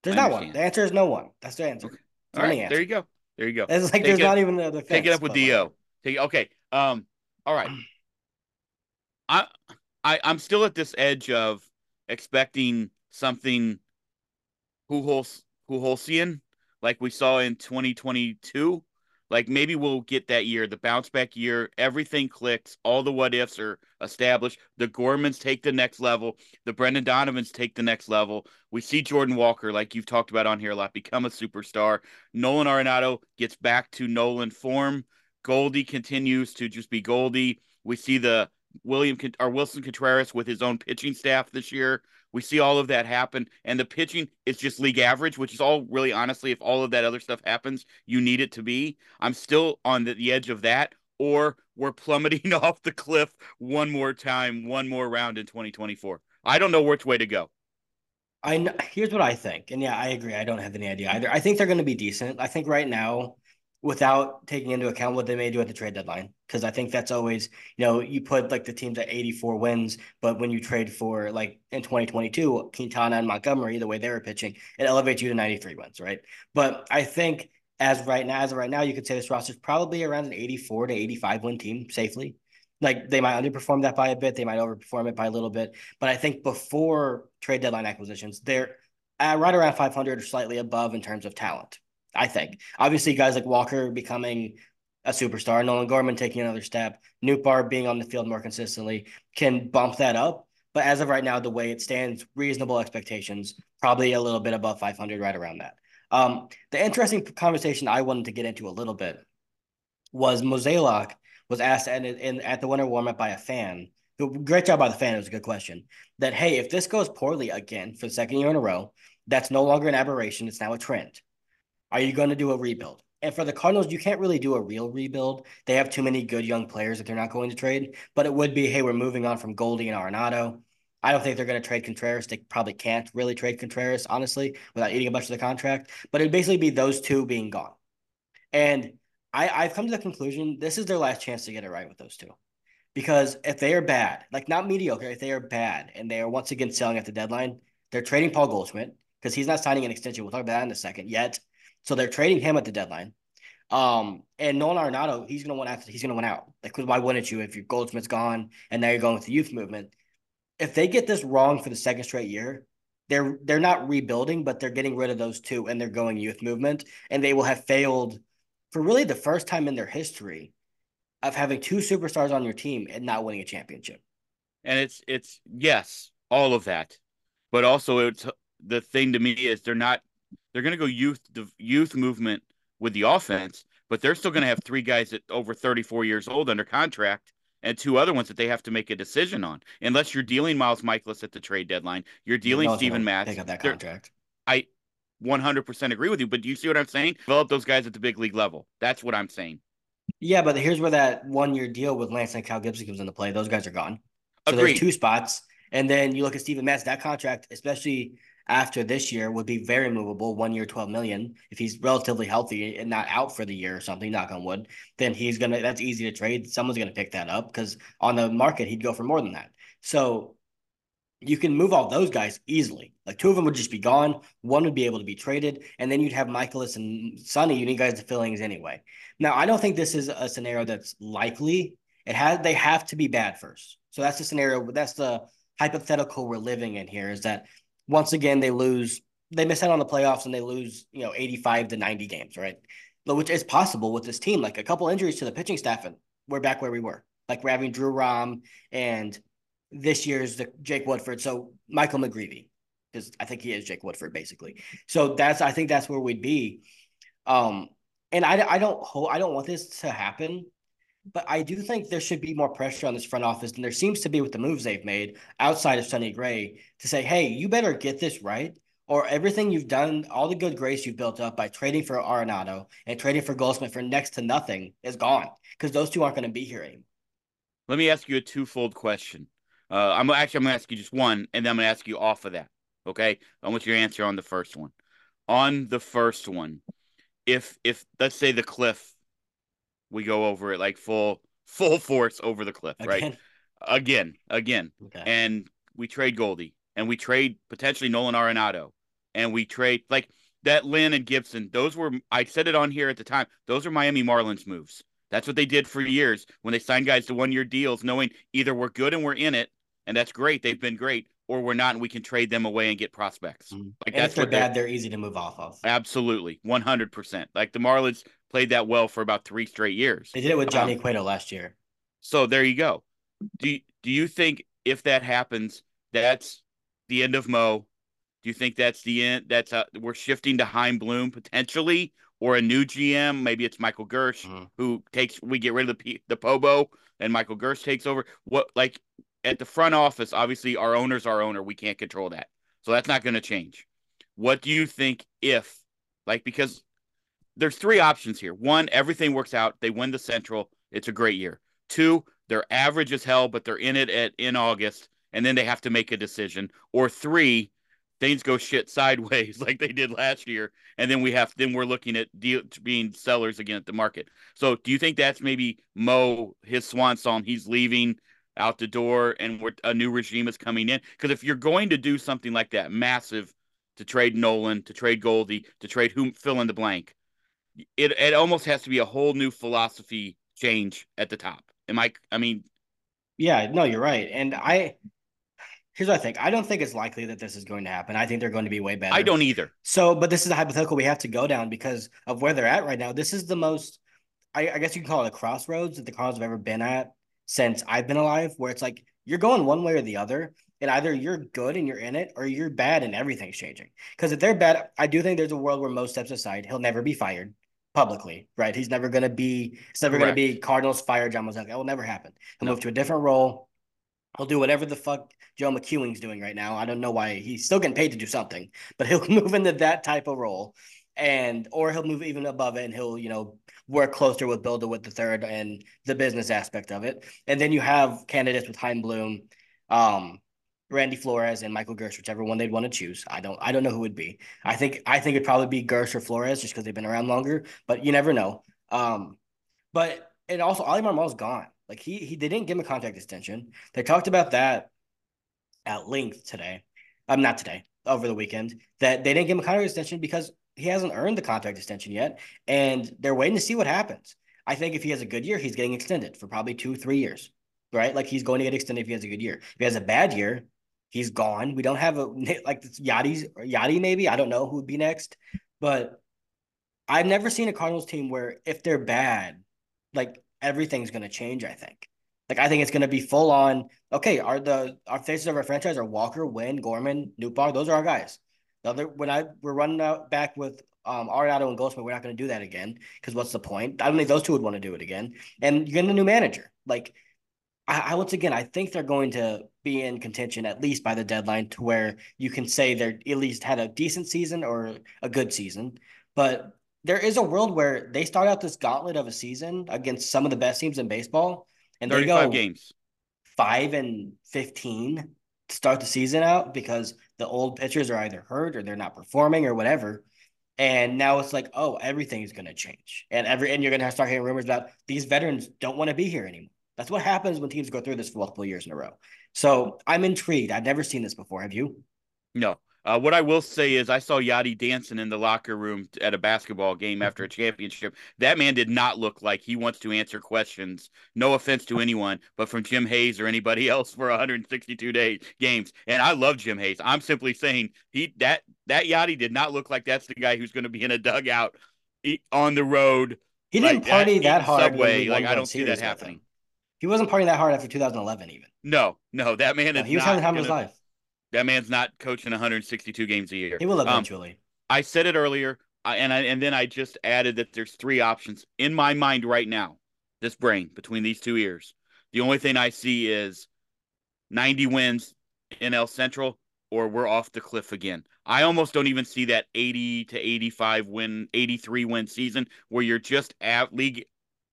There's I not understand. one. The answer is no one. That's the answer. Okay. All right, answer. there you go. There you go. It's like take there's it, not even the defense. Take it up with Do. Take okay. Um. All right. [clears throat] I I I'm still at this edge of expecting something Pujols like we saw in 2022 like maybe we'll get that year, the bounce back year, everything clicks, all the what ifs are established. The Gormans take the next level, the Brendan Donovans take the next level. We see Jordan Walker, like you've talked about on here a lot, become a superstar. Nolan Arenado gets back to Nolan form. Goldie continues to just be Goldie. We see the William or Willson Contreras with his own pitching staff this year. We see all of that happen, and the pitching is just league average, which is all really honestly, if all of that other stuff happens, you need it to be. I'm still on the, the edge of that, or we're plummeting [laughs] off the cliff one more time, one more round in 2024. I don't know which way to go. I know, here's what I think, and yeah, I agree. I don't have any idea either. I think they're going to be decent. I think right now without taking into account what they may do at the trade deadline. Because I think that's always, you know, you put like the teams at 84 wins, but when you trade for like in 2022, Quintana and Montgomery, the way they were pitching, it elevates you to 93 wins, right? But I think as right now, as of right now, you could say this roster is probably around an 84 to 85 win team safely. Like they might underperform that by a bit, they might overperform it by a little bit. But I think before trade deadline acquisitions, they're right around 500 or slightly above in terms of talent. I think. Obviously, guys like Walker becoming a superstar, Nolan Gorman taking another step, Nootbaar being on the field more consistently can bump that up. But as of right now, the way it stands, reasonable expectations, probably a little bit above 500, right around that. Um, the interesting conversation I wanted to get into a little bit was Mozeliak was asked at, in, at the winter warm-up by a fan. Great job by the fan. It was a good question. That, hey, if this goes poorly again for the second year in a row, that's no longer an aberration. It's now a trend. Are you going to do a rebuild? And for the Cardinals, you can't really do a real rebuild. They have too many good young players that they're not going to trade. But it would be, hey, we're moving on from Goldie and Arenado. I don't think they're going to trade Contreras. They probably can't really trade Contreras, honestly, without eating a bunch of the contract. But it'd basically be those two being gone. And I, I've come to the conclusion this is their last chance to get it right with those two. Because if they are bad, like not mediocre, if they are bad and they are once again selling at the deadline, they're trading Paul Goldschmidt because he's not signing an extension. We'll talk about that in a second yet. So they're trading him at the deadline. Um, and Nolan Arenado, he's gonna want after he's gonna win out. Like, why wouldn't you if your Goldschmidt's gone and now you're going with the youth movement? If they get this wrong for the second straight year, they're they're not rebuilding, but they're getting rid of those two and they're going youth movement, and they will have failed for really the first time in their history of having two superstars on your team and not winning a championship. And it's it's yes, all of that, but also it's the thing to me is they're not they're going to go youth the youth movement with the offense, but they're still going to have three guys that over 34 years old under contract and two other ones that they have to make a decision on. Unless you're dealing Miles Mikolas at the trade deadline, you're dealing Stephen Matz. Pick up that contract. I 100% agree with you, but do you see what I'm saying? Develop those guys at the big league level. That's what I'm saying. Yeah, but here's where that one year deal with Lance and Kyle Gibson comes into play. Those guys are gone. So Agreed. there's two spots. And then you look at Stephen Matz, that contract, especially after this year, would be very movable. One year, 12 million. If he's relatively healthy and not out for the year or something, knock on wood, then he's gonna that's easy to trade. Someone's gonna pick that up because on the market he'd go for more than that. So you can move all those guys easily. Like two of them would just be gone. One would be able to be traded, and then you'd have Mikolas and Sonny. You need guys to fill in anyway. Now, I don't think this is a scenario that's likely. It has they have to be bad first. So that's the scenario. That's the hypothetical we're living in here. Is that once again they lose, they miss out on the playoffs and they lose, you know, eighty-five to ninety games, right? Which is possible with this team. Like a couple injuries to the pitching staff, and we're back where we were. Like we're having Drew Rom and this year's the Jake Woodford. So Michael McGreevy, because I think he is Jake Woodford basically. So that's I think that's where we'd be. Um, and I, I don't I don't want this to happen, but I do think there should be more pressure on this front office than there seems to be with the moves they've made outside of Sonny Gray to say, hey, you better get this right. Or everything you've done, all the good grace you've built up by trading for Arenado and trading for Goldschmidt for next to nothing is gone because those two aren't going to be here anymore. Let me ask you a twofold question. Uh, I'm actually I'm gonna ask you just one, and then I'm gonna ask you off of that. Okay, I want your answer on the first one. On the first one, if if let's say the cliff, we go over it like full full force over the cliff, again? right? Again, again, okay. and we trade Goldie, and we trade potentially Nolan Arenado, and we trade like that Lynn and Gibson. Those were I said it on here at the time. Those are Miami Marlins moves. That's what they did for years when they signed guys to one year deals, knowing either we're good and we're in it, and that's great. They've been great, or we're not, and we can trade them away and get prospects. Mm-hmm. Like and that's if they're bad, they're, they're ezy to move off of. Absolutely, one hundred percent. Like the Marlins played that well for about three straight years. They did it with Johnny um, Cueto last year. So there you go. Do you, do you think if that happens, that's the end of Mo? Do you think that's the end? That's uh, we're shifting to Chaim Bloom potentially, or a new GM? Maybe it's Michael Girsch mm-hmm. who takes. We get rid of the the Pobo, and Michael Girsch takes over. What like at the front office, obviously our owner's our owner. We can't control that. So that's not going to change. What do you think if, like, because there's three options here. One, everything works out. They win the Central. It's a great year. Two, they're average as hell, but they're in it at in August, and then they have to make a decision. Or three, things go shit sideways [laughs] like they did last year, and then we have then we're looking at deal, being sellers again at the market. So, do you think that's maybe Mo his swan song? He's leaving out the door and a new regime is coming in. Because if you're going to do something like that, massive, to trade Nolan, to trade Goldie, to trade whom fill in the blank, it it almost has to be a whole new philosophy change at the top. Am I? I mean, yeah, no, you're right. And I here's what I think. I don't think it's likely that this is going to happen. I think they're going to be way better. I don't either. So, but this is a hypothetical we have to go down because of where they're at right now. This is the most, I, I guess you can call it a crossroads that the Cardinals have ever been at since I've been alive, where it's like you're going one way or the other, and either you're good and you're in it, or you're bad and everything's changing. Because if they're bad, I do think there's a world where most steps aside, he'll never be fired publicly, right? He's never going to be. It's never going to be Cardinals fire John Mozeliak. That will never happen. He'll no. move to a different role. He'll do whatever the fuck Joe McEwing's doing right now. I don't know why he's still getting paid to do something, but he'll [laughs] move into that type of role, and or he'll move even above it, and he'll you know work closer with Bill DeWitt the third and the business aspect of it. And then you have candidates with Chaim Bloom, um, Randy Flores, and Michael Girsch, whichever one they'd want to choose. I don't I don't know who would be. I think I think it'd probably be Girsch or Flores just because they've been around longer, but you never know. Um, but and also Oli Marmol's gone. Like he he they didn't give him a contract extension. They talked about that at length today. I'm um, not today, over the weekend, that they didn't give him a contract extension because he hasn't earned the contract extension yet, and they're waiting to see what happens. I think if he has a good year, he's getting extended for probably two, three years, right? Like he's going to get extended if he has a good year. If he has a bad year, he's gone. We don't have a [laughs] like Yadi's Yadi maybe. I don't know who would be next, but I've never seen a Cardinals team where if they're bad, like everything's going to change. I think. Like I think it's going to be full on. Okay, are the our faces of our franchise are Walker, Winn, Gorman, Nootbaar. Those are our guys. The other when I we're running out back with Um, Arenado and Goldschmidt, we're not going to do that again because what's the point? I don't think those two would want to do it again. And you're getting a new manager. Like, I, I once again, I think they're going to be in contention at least by the deadline to where you can say they're at least had a decent season or a good season. But there is a world where they start out this gauntlet of a season against some of the best teams in baseball, and they go games, five and fifteen to start the season out because the old pitchers are either hurt or they're not performing or whatever. And now it's like, oh, everything is going to change, and every and you're going to start hearing rumors about these veterans don't want to be here anymore. That's what happens when teams go through this for multiple years in a row. So I'm intrigued. I've never seen this before. Have you? No. Uh, what I will say is, I saw Yadi dancing in the locker room at a basketball game after a mm-hmm. championship. That man did not look like he wants to answer questions. No offense to anyone, but from Jim Hayes or anybody [laughs] else for 162 day games. And I love Jim Hayes. I'm simply saying he that that Yadi did not look like that's the guy who's going to be in a dugout on the road. He didn't like party that, that hard. Subway, like I don't see that happening. He wasn't partying that hard after 2011, even. No, no, that man is. He was having the time of his life. That man's not coaching 162 games a year. He will um, eventually. Um, I said it earlier, and I, and then I just added that there's three options in my mind right now. This brain between these two ears. The only thing I see is 90 wins in NL Central, or we're off the cliff again. I almost don't even see that 80 to 85 win, 83 win season where you're just at league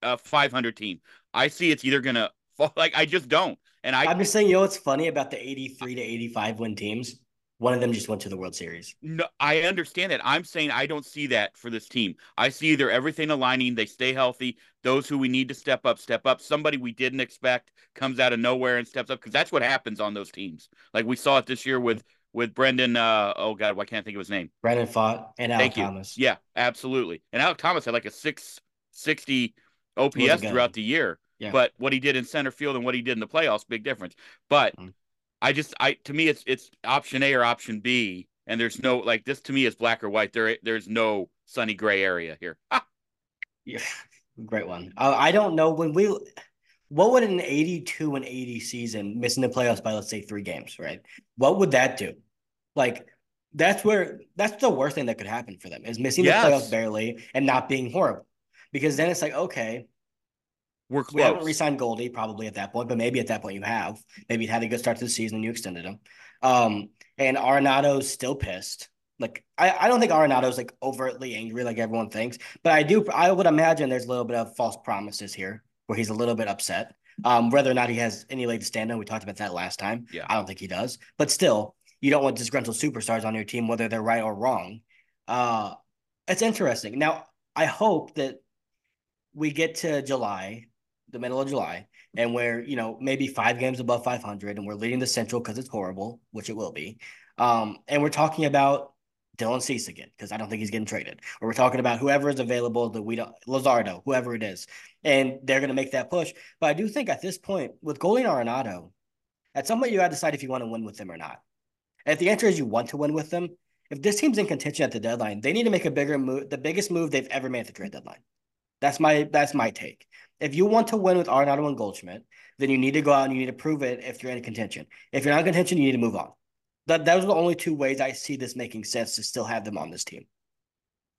uh, 500 team. I see it's either gonna fall. [laughs] Like I just don't. And I, I'm just saying, you know what's funny about the 83 to 85 win teams? One of them just went to the World Series. No, I understand that. I'm saying I don't see that for this team. I see either everything aligning, they stay healthy. Those who we need to step up, step up. Somebody we didn't expect comes out of nowhere and steps up because that's what happens on those teams. Like we saw it this year with with Brandon. Uh, oh God, why can't I think of his name? Brandon Pfaadt and Alek Thomas. Yeah, absolutely. And Alek Thomas had like a six sixty OPS throughout the year. Yeah. But what he did in center field and what he did in the playoffs, big difference. But mm-hmm. I just I to me it's it's option A or option B, and there's no like this to me is black or white. There there's no sunny gray area here. [laughs] Ah. Yeah, great one. Uh, I don't know when we. What would an 82 and 80 season missing the playoffs by let's say three games, right? What would that do? Like that's where that's the worst thing that could happen for them is missing yes. the playoffs barely and not being horrible. Because then it's like, okay, we're close. We haven't re-signed Goldie probably at that point, but maybe at that point you have. Maybe you had a good start to the season and you extended him. Um, and Arenado's still pissed. Like I, I don't think Arenado's like overtly angry like everyone thinks, but I do I would imagine there's a little bit of false promises here where he's a little bit upset. Um, whether or not he has any leg to stand on, we talked about that last time. Yeah. I don't think he does. But still, you don't want disgruntled superstars on your team, whether they're right or wrong. Uh it's interesting. Now, I hope that we get to July the middle of July, and we're you know maybe five games above 500, and we're leading the Central because it's horrible, which it will be. Um, and we're talking about Dylan Cease again because I don't think he's getting traded. Or we're talking about whoever is available, that we don't Luzardo, whoever it is, and they're going to make that push. But I do think at this point with Goldie Arenado, at some point you got to decide if you want to win with them or not. And if the answer is you want to win with them, if this team's in contention at the deadline, they need to make a bigger move, the biggest move they've ever made at the trade deadline. That's my that's my take. If you want to win with Arenado and Goldschmidt, then you need to go out and you need to prove it if you're in contention. If you're not in contention, you need to move on. That those are the only two ways I see this making sense to still have them on this team.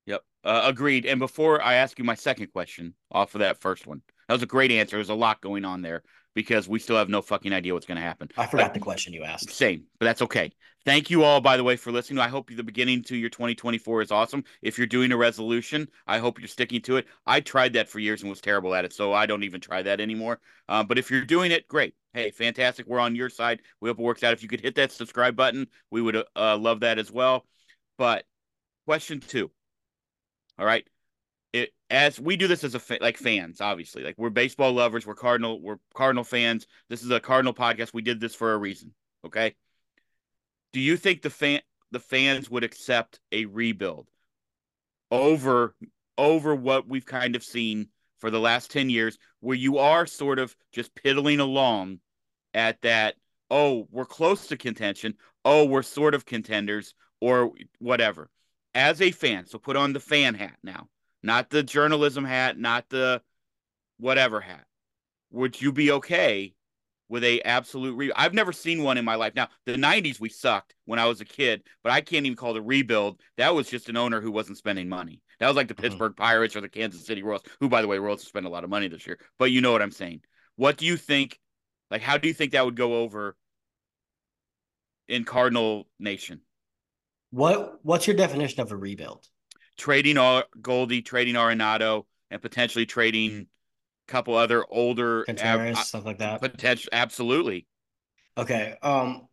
Yep, uh, agreed. And before I ask you my second question off of that first one, that was a great answer. There's a lot going on there because we still have no fucking idea what's going to happen. I forgot but, the question you asked. Same, but that's okay. Thank you all, by the way, for listening. I hope the beginning to your 2024 is awesome. If you're doing a resolution, I hope you're sticking to it. I tried that for years and was terrible at it, so I don't even try that anymore. Uh, but if you're doing it, great. Hey, fantastic. We're on your side. We hope it works out. If you could hit that subscribe button, we would uh, love that as well. But question two. All right it as we do this as a fa- like fans obviously like we're baseball lovers we're cardinal we're cardinal fans this is a cardinal podcast we did this for a reason okay do you think the fan the fans would accept a rebuild over over what we've kind of seen for the last 10 years where you are sort of just piddling along at that oh we're close to contention oh we're sort of contenders or whatever as a fan so put on the fan hat now not the journalism hat, not the whatever hat. Would you be okay with a absolute re- I've never seen one in my life. Now, the 90s we sucked when I was a kid, but I can't even call the rebuild. That was just an owner who wasn't spending money. That was like the mm-hmm. Pittsburgh Pirates or the Kansas City Royals, who by the way, Royals spent a lot of money this year. But you know what I'm saying. What do you think like how do you think that would go over in Cardinal Nation? What what's your definition of a rebuild? Trading all Goldie, trading Arenado, and potentially trading couple other older Contreras, ab- stuff like that. Potential, absolutely. Okay. Um,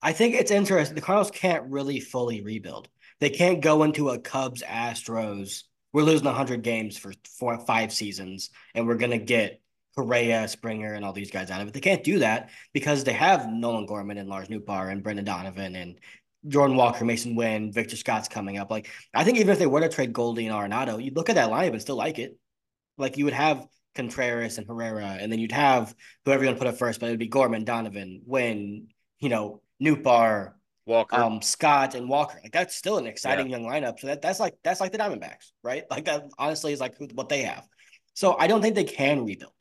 I think it's interesting. The Cardinals can't really fully rebuild. They can't go into a Cubs Astros. We're losing 100 games for four, five seasons, and we're gonna get Correa, Springer, and all these guys out of it. They can't do that because they have Nolan Gorman and Lars Nootbaar and Brendan Donovan and Jordan Walker, Masyn Winn, Victor Scott's coming up. Like I think even if they were to trade Goldie and Arenado, you'd look at that lineup and still like it. Like you would have Contreras and Herrera, and then you'd have whoever you want to put up first, but it'd be Gorman, Donovan, Winn, you know, Nootbaar, Walker, um, Scott, and Walker. Like that's still an exciting yeah. young lineup. So that that's like that's like the Diamondbacks, right? Like that honestly is like who, what they have. So I don't think they can rebuild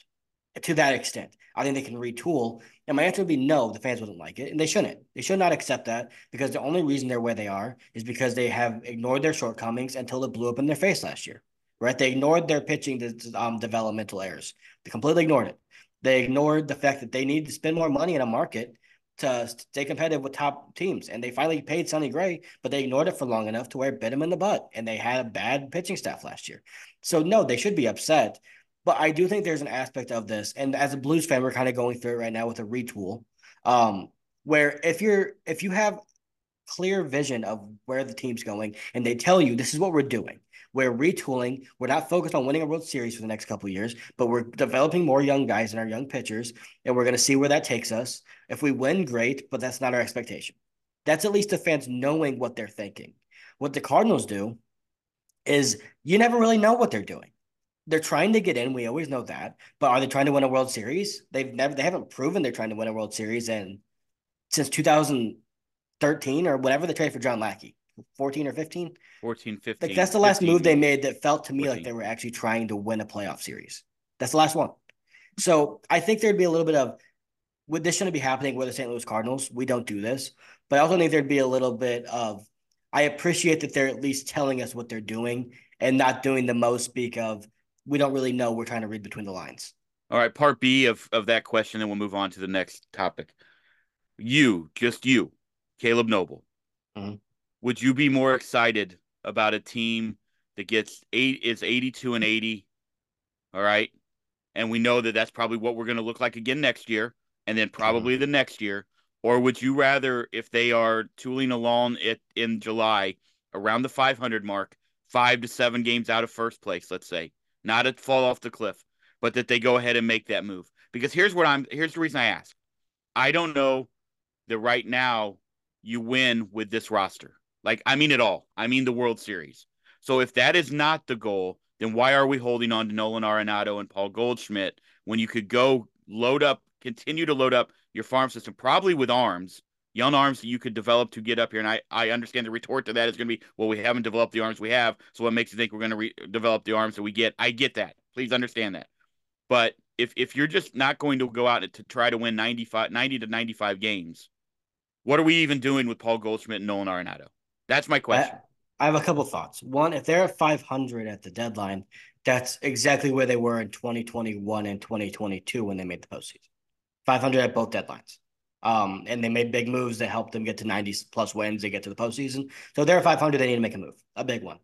to that extent. I think they can retool. And my answer would be no, the fans wouldn't like it. And they shouldn't. They should not accept that because the only reason they're where they are is because they have ignored their shortcomings until it blew up in their face last year right? They ignored their pitching um, developmental errors. They completely ignored it. They ignored the fact that they need to spend more money in a market to stay competitive with top teams. And they finally paid Sonny Gray, but they ignored it for long enough to where it bit them in the butt. And they had a bad pitching staff last year. So, no, they should be upset. But I do think there's an aspect of this. And as a Blues fan, we're kind of going through it right now with a retool. Um, where if you're if you have clear vision of where the team's going and they tell you this is what we're doing we're retooling. We're not focused on winning a World Series for the next couple years, but we're developing more young guys and our young pitchers, and we're going to see where that takes us. If we win, great, but that's not our expectation. That's at least the fans knowing what they're thinking. What the Cardinals do is you never really know what they're doing. They're trying to get in. We always know that. But are they trying to win a World Series? They've never they haven't proven they're trying to win a World Series and since 2013 or whatever they traded for John Lackey. 14 or 15. 14, 15. Like that's the last 15, move they made that felt to me 14. like they were actually trying to win a playoff series. That's the last one. So I think there'd be a little bit of would this shouldn't be happening with the St. Louis Cardinals. We don't do this. But I also think there'd be a little bit of I appreciate that they're at least telling us what they're doing and not doing the most speak of we don't really know. We're trying to read between the lines. All right, part B of, of that question, then we'll move on to the next topic. You, just you, Caleb Noble. Mm-hmm would you be more excited about a team that gets eight is 82 and 80 all right? And we know that that's probably what we're going to look like again next year and then probably mm-hmm. the next year. Or would you rather if they are tooling along it in july around the 500 mark five to seven games out of first place let's say not to fall off the cliff but that they go ahead and make that move? Because here's what i'm here's the reason i ask. I don't know that right now you win with this roster like, I mean it all. I mean the World Series. So if that is not the goal, then why are we holding on to Nolan Arenado and Paul Goldschmidt when you could go load up, continue to load up your farm system, probably with arms, young arms that you could develop to get up here? And I, I understand the retort to that is going to be, well, we haven't developed the arms we have. So what makes you think we're going to re- develop the arms that we get? I get that. Please understand that. But if if you're just not going to go out to try to win 95, 90 to 95 games, what are we even doing with Paul Goldschmidt and Nolan Arenado? That's my question. I, I have a couple thoughts. One, if they're at 500 at the deadline, that's exactly where they were in 2021 and 2022 when they made the postseason. 500 at both deadlines. Um, and they made big moves that helped them get to 90 plus wins. They get to the postseason. So they're 500. They need to make a move, a big one,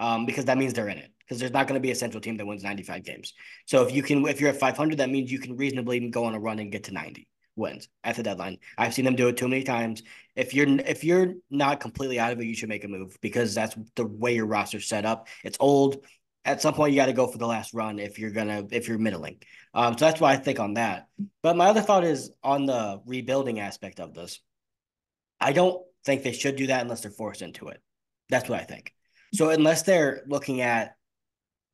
um, because that means they're in it. Because there's not going to be a central team that wins 95 games. So if you can, if you're at 500, that means you can reasonably go on a run and get to 90 wins at the deadline. I've seen them do it too many times. If you're if you're not completely out of it, you should make a move because that's the way your roster's set up. It's old. At some point, you got to go for the last run if you're gonna if you're middling. Um, so that's why I think on that. But my other thought is on the rebuilding aspect of this. I don't think they should do that unless they're forced into it. That's what I think. So unless they're looking at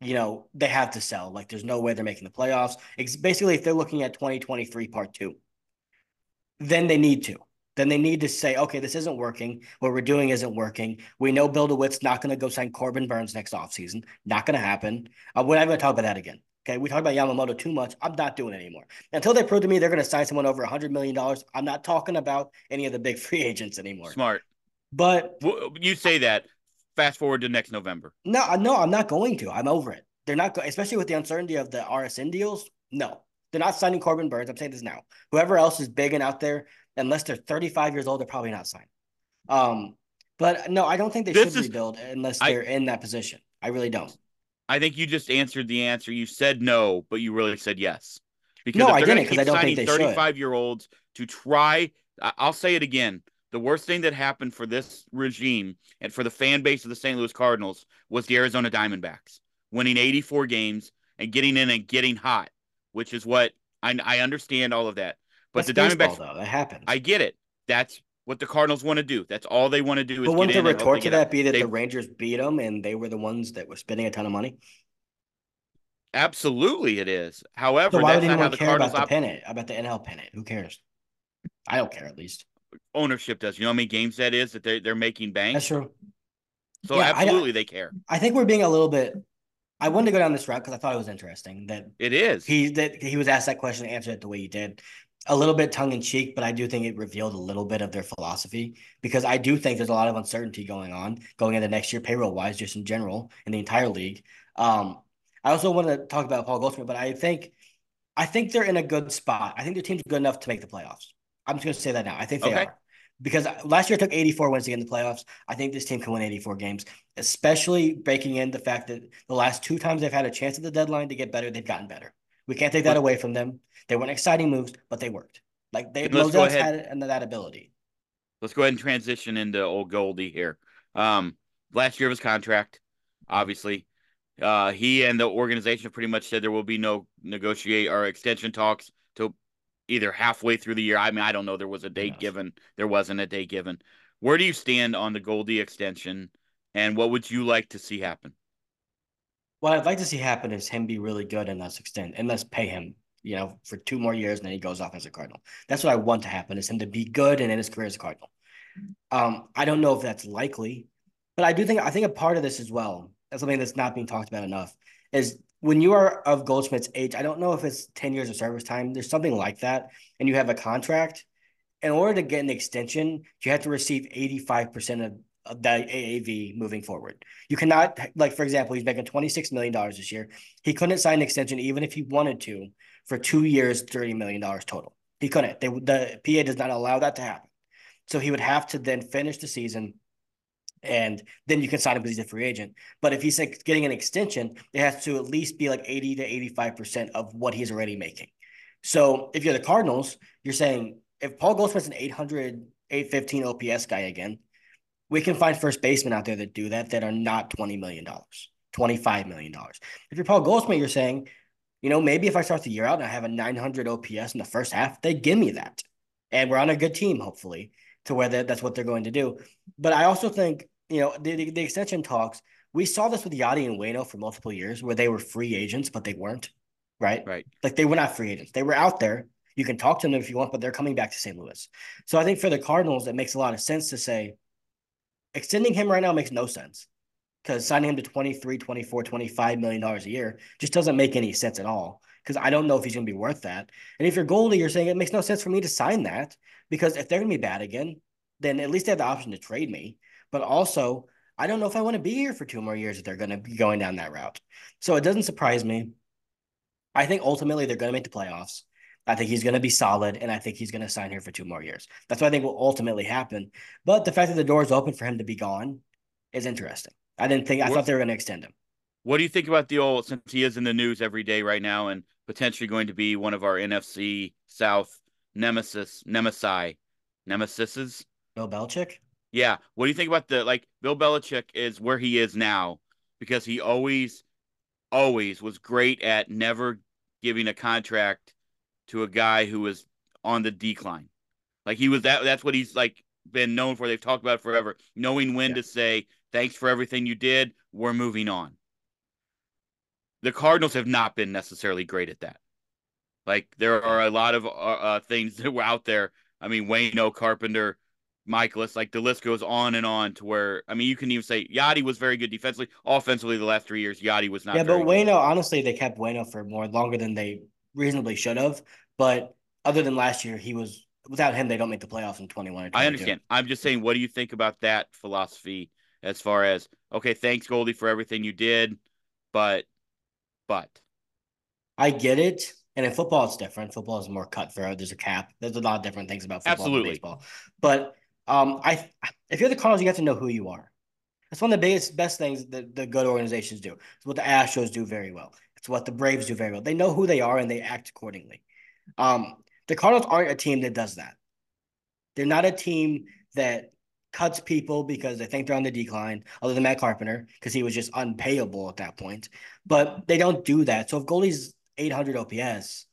you know, they have to sell. Like, there's no way they're making the playoffs. It's basically, if they're looking at 2023 part two, then they need to. Then they need to say, okay, this isn't working. What we're doing isn't working. We know Bill DeWitt's not going to go sign Corbin Burnes next offseason. Not going to happen. Uh, we're not going to talk about that again. Okay, we talk about Yamamoto too much. I'm not doing it anymore until they prove to me they're going to sign someone over a hundred million dollars. I'm not talking about any of the big [laughs] free agents anymore. Smart, but you say that. Fast forward to next November. No, no, I'm not going to. I'm over it. They're not, especially with the uncertainty of the RSN deals. No, they're not signing Corbin Burnes. I'm saying this now. Whoever else is big and out there, unless they're 35 years old, they're probably not signed. Um, but no, I don't think they this should is, rebuild unless they're I, in that position. I really don't. I think you just answered the answer. You said no, but you really said yes. Because no, I didn't because I don't think they 35 year olds to try. I'll say it again. The worst thing that happened for this regime and for the fan base of the St. Louis Cardinals was the Arizona Diamondbacks winning 84 games and getting in and getting hot, which is what I, I understand all of that. But That's the Diamondbacks, though, that happens. I get it. That's what the Cardinals want to do. That's all they want to do. Is but wouldn't the retort to that be that they, the Rangers beat them and they were the ones that were spending a ton of money? Absolutely, it is. However, so why would anyone care about the op- pennant, about the NL pennant? Who cares? I don't care, at least. Ownership does. You know how many games that is that they're they're making bank. That's true. So yeah, absolutely, I, they care. I think we're being a little bit. I wanted to go down this route because I thought it was interesting that it is. He that he was asked that question, and answered it the way he did a little bit tongue in cheek, but I do think it revealed a little bit of their philosophy because I do think there's a lot of uncertainty going on going into next year, payroll wise, just in general in the entire league. Um, I also want to talk about Paul Goldschmidt, but I think I think they're in a good spot. I think their team's good enough to make the playoffs. I'm just going to say that now. I think they okay. are because last year took 84 wins to get in the playoffs. I think this team can win 84 games, especially breaking in the fact that the last two times they've had a chance at the deadline to get better, they've gotten better. We can't take that away from them. They weren't exciting moves, but they worked. Like they Modell's had that ability. Let's go ahead and transition into old Goldie here. Um, last year of his contract, obviously. Uh, he and the organization pretty much said there will be no negotiate or extension talks till either halfway through the year. I mean, I don't know. There was a date yes. given. There wasn't a date given. Where do you stand on the Goldie extension, and what would you like to see happen? What I'd like to see happen is him be really good and let's extend and let's pay him, you know, for two more years and then he goes off as a Cardinal. That's what I want to happen is him to be good and in his career as a Cardinal. Um, I don't know if that's likely, but I do think I think a part of this as well, as something that's not being talked about enough, is when you are of Goldschmidt's age, I don't know if it's 10 years of service time. There's something like that, and you have a contract. In order to get an extension, you have to receive 85% of of the AAV moving forward. You cannot, like, for example, he's making $26 million this year. He couldn't sign an extension even if he wanted to for two years, $30 million total. He couldn't. They, the PA does not allow that to happen. So he would have to then finish the season and then you can sign him because he's a free agent. But if he's getting an extension, it has to at least be like 80 to 85% of what he's already making. So if you're the Cardinals, you're saying if Paul Goldschmidt's an 800, 815 OPS guy again, we can find first basemen out there that do that that are not $20 million, $25 million. If you're Paul Goldschmidt, you're saying, you know, maybe if I start the year out and I have a 900 OPS in the first half, they give me that. And we're on a good team, hopefully, to where that's what they're going to do. But I also think, you know, the, the, the extension talks, we saw this with Yadi and Waino for multiple years where they were free agents, but they weren't, right? Right. Like they were not free agents. They were out there. You can talk to them if you want, but they're coming back to St. Louis. So I think for the Cardinals, it makes a lot of sense to say, extending him right now makes no sense because signing him to 23, 24, 25 million dollars a year just doesn't make any sense at all. Because I don't know if he's going to be worth that. And if you're Goldie, you're saying it makes no sense for me to sign that because if they're going to be bad again, then at least they have the option to trade me. But also, I don't know if I want to be here for two more years if they're going to be going down that route. So it doesn't surprise me. I think ultimately they're going to make the playoffs. I think he's going to be solid, and I think he's going to sign here for two more years. That's what I think will ultimately happen. But the fact that the door is open for him to be gone is interesting. I didn't think I what, thought they were going to extend him. What do you think about the old since he is in the news every day right now and potentially going to be one of our NFC South nemesis nemesis nemesises? Bill Belichick. Yeah. What do you think about the like Bill Belichick is where he is now because he always, always was great at never giving a contract to a guy who was on the decline. Like he was that that's what he's like been known for. They've talked about forever, knowing when yeah. to say thanks for everything you did. We're moving on. The Cardinals have not been necessarily great at that. Like there are a lot of uh, uh, things [laughs] that were out there. I mean, Wayne Waino Carpenter, Mikolas. Like the list goes on and on to where I mean, you can even say Yadi was very good defensively. Offensively, the last three years, Yadi was not. Yeah, but good. Honestly, they kept Waino for more longer than they reasonably should have. But other than last year, he was without him, they don't make the playoffs in twenty one. I understand. I'm just saying, what do you think about that philosophy as far as okay, thanks Goldie for everything you did, but but I get it. And in football, it's different. Football is more cutthroat. There's a cap. There's a lot of different things about football Absolutely. and baseball. But um, I if you're the Cardinals, you have to know who you are. That's one of the biggest, best things that the good organizations do. It's what the Astros do very well. It's what the Braves do very well. They know who they are and they act accordingly. Um, the Cardinals aren't a team that does that. They're not a team that cuts people because they think they're on the decline, other than Matt Carpenter, because he was just unpayable at that point. But they don't do that. So if Goldie's 800 OPS,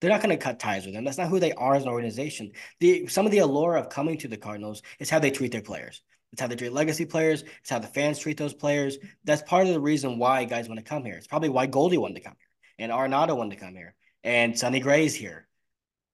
they're not going to cut ties with them. That's not who they are as an organization. The some of the allure of coming to the Cardinals is how they treat their players. It's how they treat legacy players. It's how the fans treat those players. That's part of the reason why guys want to come here. It's probably why Goldie wanted to come here and Arenado wanted to come here and Sonny Gray's here.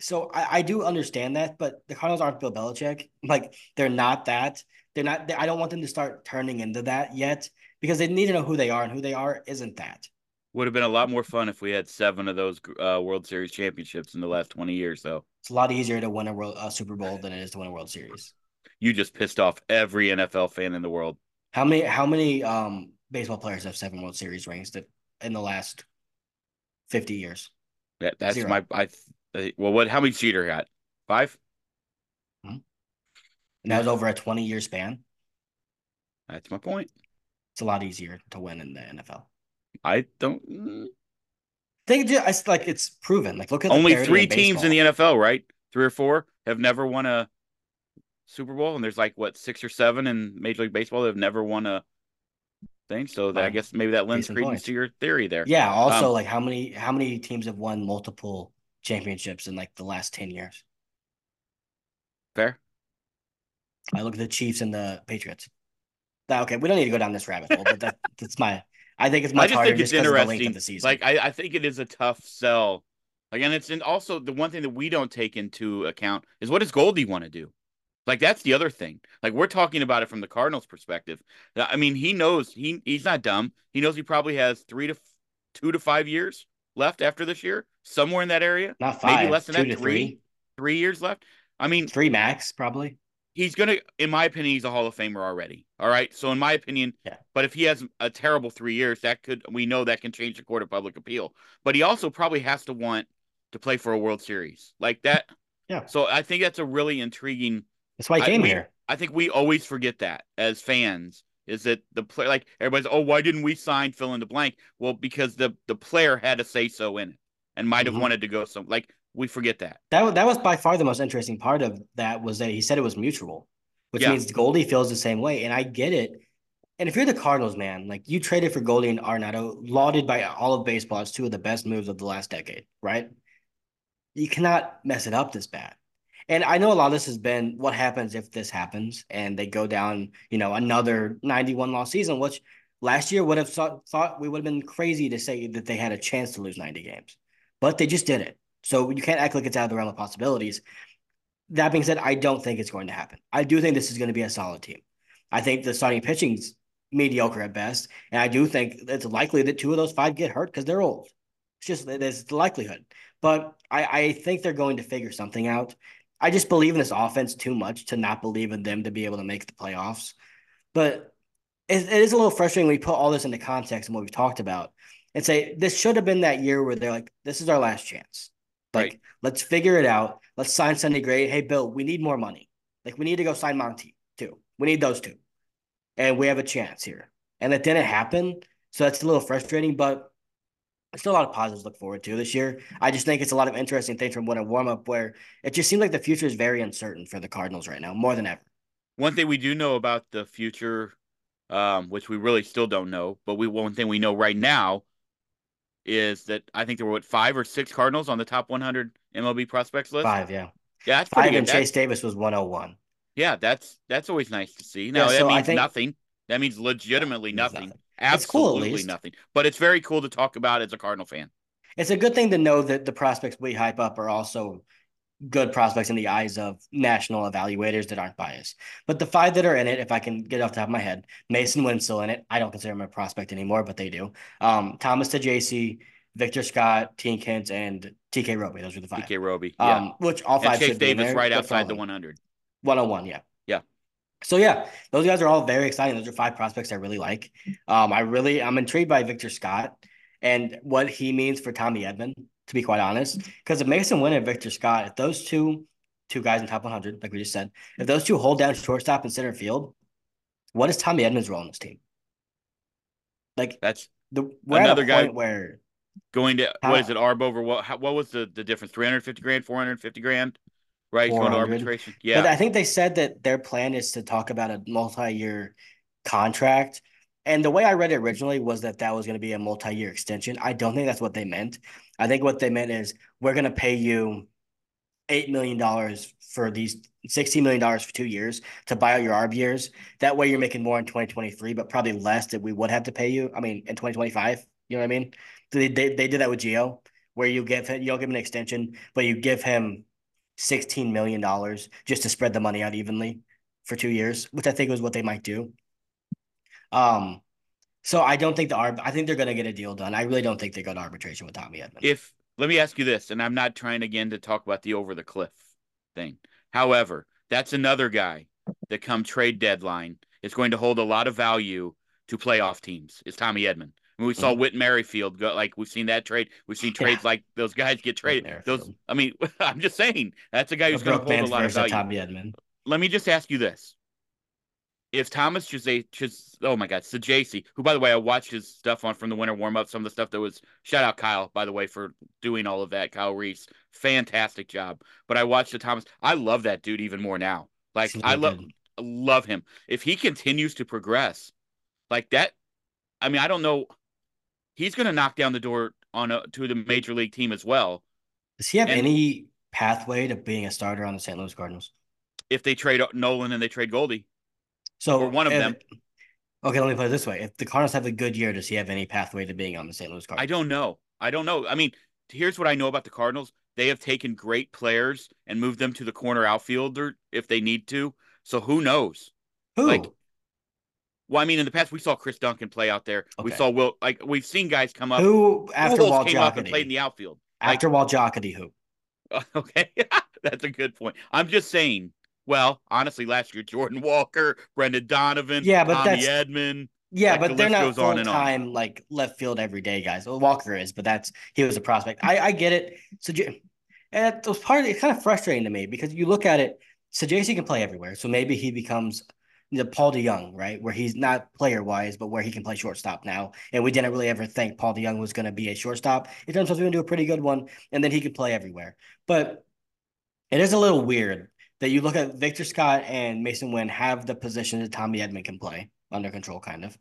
So I, I do understand that, but the Cardinals aren't Bill Belichick. [laughs] Like they're not that. They're not. They, I don't want them to start turning into that yet because they need to know who they are, and who they are isn't that. Would have been a lot more fun if we had seven of those uh, World Series championships in the last 20 years, though. It's a lot easier to win a, world, a Super Bowl than it is to win a World Series. You just pissed off every NFL fan in the world. How many how many um baseball players have seven World Series rings that in the last fifty years? That, that's Zero. my I uh, well what how many cheater got? 5? And that was over a twenty year span. That's my point. It's a lot easier to win in the NFL. I don't mm, Think ju- it's like it's proven. Like look at only parity 3 of teams in the. NFL, right? 3 or 4 have never won a Super Bowl and there's like what 6 or 7 in Major League Baseball that have never won a thing. So that, I Um, guess maybe that lends credence to your theory there. Yeah. Also, Um, like how many how many teams have won multiple championships in like the last ten years? Fair. I look at the Chiefs and the Patriots. That- okay, we don't need to go down this rabbit hole, but that, that's my. I think it's I just harder think it's just because of the length interesting. of the season. Like I, I think it is a tough sell. Again, it's and also the one thing that we don't take into account is what does Goldie want to do? Like that's the other thing. Like we're talking about it from the Cardinals' perspective. I mean, he knows he he's not dumb. He knows he probably has three to two to five years left after this year, somewhere in that area. Not five, maybe less than two that. to Three, three, three years left. I mean, three max probably. He's gonna, in my opinion, he's a Hall of Famer already. All right. So in my opinion, Yeah. But if he has a terrible three years, that could we know that can change the court of public appeal. But he also probably has to want to play for a World Series like that. Yeah. So I think that's a really intriguing. That's why I- came we- here. I think we always forget that as fans is that the player like everybody's oh why didn't we sign fill in the blank? Well, because the the player had to say so in it and might have Mhm. wanted to go some like we forget that. That that was by far the most interesting part of that was that he said it was mutual, which Yeah. means Goldie feels the same way, and I get it. And if you're the Cardinals, man, like you traded for Goldie and Arenado, lauded by all of baseball as two of the best moves of the last decade, right? You cannot mess it up this bad. And I know a lot of this has been what happens if this happens and they go down, you know, another 91 loss season, which last year would have thought, thought we would have been crazy to say that they had a chance to lose 90 games, but they just did it. So you can't act like it's out of the realm of possibilities. That being said, I don't think it's going to happen. I do think this is going to be a solid team. I think the starting pitching's mediocre at best, and I do think it's likely that two of those five get hurt because they're old. It's just there's the likelihood, but I, I think they're going to figure something out. I just believe in this offense too much to not believe in them to be able to make the playoffs. But it, it is a little frustrating when we put all this into context and what we've talked about and say this should have been that year where they're like, this is our last chance. Like, Right. let's figure it out. Let's sign Sonny Gray. Hey, Bill, we need more money. Like, we need to go sign Monty too. We need those two. And we have a chance here. And that didn't happen. So that's a little frustrating, but there's still a lot of positives to look forward to this year. I just think it's a lot of interesting things from what a warm up where it just seems like the future is very uncertain for the Cardinals right now, more than ever. One thing we do know about the future, um, which we really still don't know, but we one thing we know right now is that I think there were what five or six Cardinals on the top 100 MLB prospects list. Five, yeah. Yeah, that's Five good. and That's- Chase Davis was 101. yeah, that's that's always nice to see. Now Yeah, that so means think- nothing. That means legitimately nothing. nothing. It's cool, Absolutely nothing. But it's very cool to talk about as a Cardinal fan. It's a good thing to know that the prospects we hype up are also good prospects in the eyes of national evaluators that aren't biased. But the five that are in it, if I can get off the top of my head, Masyn still in it. I don't consider him a prospect anymore, but they do. Um, Thomas Saggese, Victor Scott, Tink Hence, and TK Roby. Those are the five. TK Roby, yeah. Um, which all five and Chase should be Davis there, right outside the probably 100. 101, yeah. Yeah. So yeah, those guys are all very exciting. Those are five prospects I really like. Um, I really I'm intrigued by Victor Scott and what he means for Tommy Edman, to be quite honest. Because if Masyn Winn and Victor Scott, if those two two guys in top 100, like we just said, if those two hold down shortstop and center field, what is Tommy Edman's role in this team? Like That's the we're Another guy- point where going to How- what is it? Arb over what? How, what was the the difference? 350 grand, 450 grand, right? Going to 400. arbitration. But Yeah, I think they said that their plan is to talk about a multi-year contract. And the way I read it originally was that that was going to be a multi-year extension. I don't think that's what they meant. I think what they meant is we're going to pay you $8 million for these $16 million for two years to buy out your ARB years. That way you're making more in 2023, but probably less that we would have to pay you. I mean, in 2025, you know what I mean? They, they, they did that with Gio, where you give him, you don't give him an extension, but you give him $16 million just to spread the money out evenly for two years, which I think was what they might do. Um, so I don't think the arb. I think they're going to get a deal done. I really don't think they go to arbitration with Tommy Edman. if let me ask you this, and I'm not trying again to talk about the over the cliff thing. However, that's another guy that come trade deadline is going to hold a lot of value to playoff teams. Is Tommy Edman? I mean, we saw Mhm. Whit Merrifield go like we've seen that trade. We've seen Yeah. trades like those guys get traded. Those I mean, [laughs] I'm just saying that's a guy who's going to hold a lot of value. Tommy Edman. Let me just ask you this: If Thomas Jose, just oh my God, Saggese, who by the way I watched his stuff on from the winter warm up, some of the stuff that was shout out Kyle by the way for doing all of that. Kyle Reese, fantastic job. But I watched the Thomas. I love that dude even more now. Like I love love him. If he continues to progress like that, I mean I don't know. He's going to knock down the door on a, to the major league team as well. Does he have and- any pathway to being a starter on the St. Louis Cardinals? If they trade Nolan and they trade Goldie, So Or one of if- them. Okay, let me put it this way: If the Cardinals have a good year, does he have any pathway to being on the St. Louis Cardinals? I don't know. I don't know. I mean, here's what I know about the Cardinals. They have taken great players and moved them to the corner outfielder if they need to. So who knows? Who? like, Well, I mean, in the past we saw Chris Duncan play out there. We saw Will like we've seen guys come up. who after Pujols Walt came up and played in the outfield. Like, After Walt Jocketty, who? [laughs] okay, [laughs] that's a good point. I'm just saying. Well, honestly, last year Jordan Walker, Brendan Donovan, Yeah, but Tommy that's- Edman. Yeah, Like, but the they're not on full on. time like left field every day guys. Well, Walker is, but that's he was a prospect. I I get it. So and it was part of it's kind of frustrating to me because you look at it. So JC can play everywhere, so maybe he becomes the Paul DeJong, right? Where he's not player wise, but where he can play shortstop now. And we didn't really ever think Paul DeJong was going to be a shortstop. It turns out he's going to do a pretty good one, and then he could play everywhere. But it is a little weird that you look at Victor Scott and Masyn Winn have the position that Tommy Edman can play under control, kind of.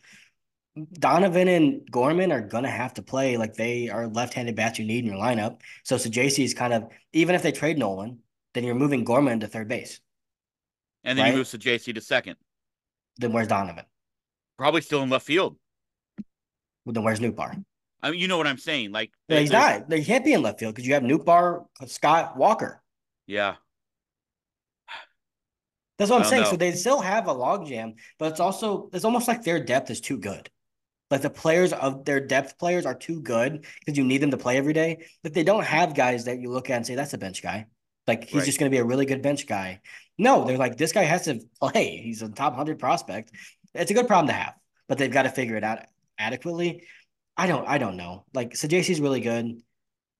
Donovan and Gorman are gonna have to play like they are left-handed bats you need in your lineup. So so JC is kind of even if they trade Nolan, then you're moving Gorman to third base. And then Right. he moves to JC to second. Then where's Donovan? Probably still in left field. Well, then where's Nootbaar? I mean, you know what I'm saying? Like he's not. He can't be in left field because you have Nootbaar, Scott, Walker. Yeah. That's what I'm saying. know. So they still have a logjam, but it's also it's almost like their depth is too good. Like the players of their depth players are too good because you need them to play every day. Like they don't have guys that you look at and say that's a bench guy. Like he's Right. just going to be a really good bench guy. No, they're like this guy has to play. He's a top hundred prospect. It's a good problem to have, but they've got to figure it out adequately. I don't. I don't know. Like so, JC's really good.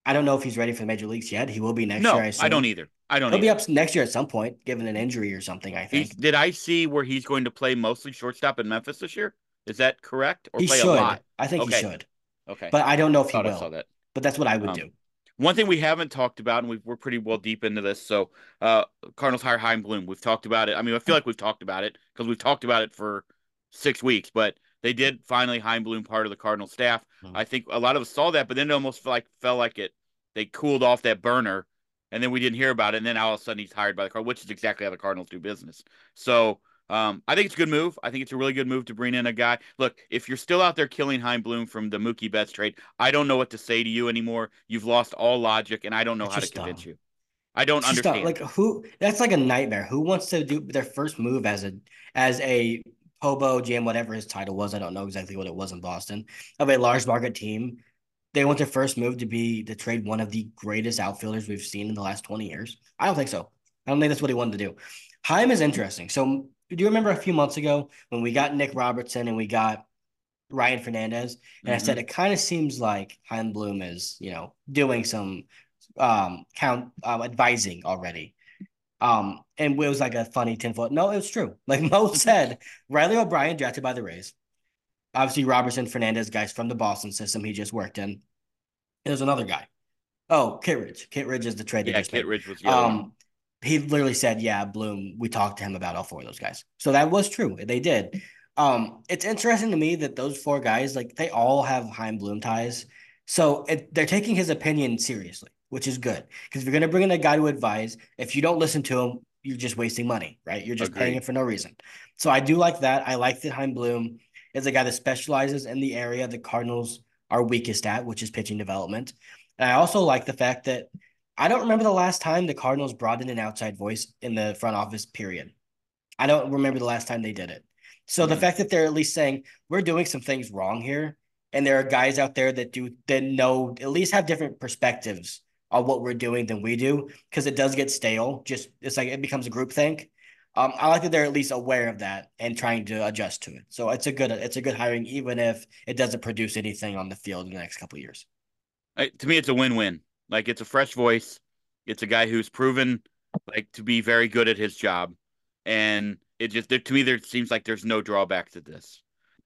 I don't know if he's ready for the major leagues yet. He will be next No, year. I, I, don't either. I don't know. He'll be up next year at some point, given an injury or something. I He's, think did I see where he's going to play mostly shortstop in Memphis this year? Is that correct? Or he play should. a lot? I think Okay. he should, Okay. but I don't know if he Thought I saw will. that. But that's what I would Um, do. One thing we haven't talked about, and we we're pretty well deep into this. So, uh, Cardinals hire Chaim Bloom. We've talked about it. I mean, I feel like we've talked about it because we've talked about it for six weeks. But they did finally Chaim Bloom part of the Cardinal staff. Mhm. I think a lot of us saw that, but then it almost like felt like it. They cooled off that burner, and then we didn't hear about it. And then all of a sudden he's hired by the Cardinals, which is exactly how the Cardinals do business. So. Um, I think it's a good move. I think it's a really good move to bring in a guy. Look, if you're still out there killing Chaim Bloom from the Mookie Betts trade, I don't know what to say to you anymore. You've lost all logic, and I don't know It's how to just convince you. I don't understand. Like who? That's like a nightmare. Who wants to do their first move as a as a hobo GM, whatever his title was? I don't know exactly what it was in Boston of a large market team. They want their first move to be to trade one of the greatest outfielders we've seen in the last twenty years. I don't think so. I don't think that's what he wanted to do. Chaim is interesting. So do you remember a few months ago when we got Nick Robertson and we got Ryan Fernandez? And mm-hmm. I said mm-hmm. it kind of seems like Chaim Bloom is, you know, doing some um count um, advising already. Um, and it was like a funny tinfoil. No, it was true. Like [laughs] Mo said, Riley O'Brien drafted by the Rays. Obviously, Robertson Fernandez, guys from the Boston system he just worked in. There's another guy. Oh, Kittredge. Kit Ridge is the trade. Yeah, Kittredge was. Um, he literally said, "Yeah, Bloom." We talked to him about all four of those guys, so that was true. They did. Um, it's interesting to me that those four guys, like, they all have Chaim Bloom ties, so it, they're taking his opinion seriously, which is good. Because if you're gonna bring in a guy to advise, if you don't listen to him, you're just wasting money, right? You're just Agreed. paying it for no reason. So I do like that. I like that Chaim Bloom is a guy that specializes in the area the Cardinals are weakest at, which is pitching development. And I also like the fact that I don't remember the last time the Cardinals brought in an outside voice in the front office, period. I don't remember the last time they did it. So mm-hmm. the fact that they're at least saying we're doing some things wrong here, and there are guys out there that do that know at least have different perspectives on what we're doing than we do, because it does get stale. Just it's like it becomes a group think. Um, I like that they're at least aware of that and trying to adjust to it. So it's a good it's a good hiring, even if it doesn't produce anything on the field in the next couple years. to me, it's a win win. Like it's a fresh voice. It's a guy who's proven like to be very good at his job, and it just there, to me there seems like there's no drawback to this.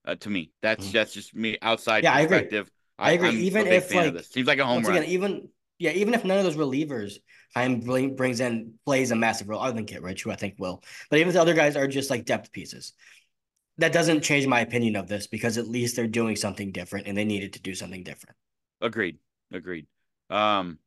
Uh, to me, that's mm-hmm. that's just me outside yeah, perspective. I agree. I agree. even if like seems like a home run. Again, even yeah, even if none of those relievers Chaim brings in plays a massive role, other than Kittredge, who I think will. But even if the other guys are just like depth pieces, that doesn't change my opinion of this because at least they're doing something different and they needed to do something different. Agreed. Agreed. Um,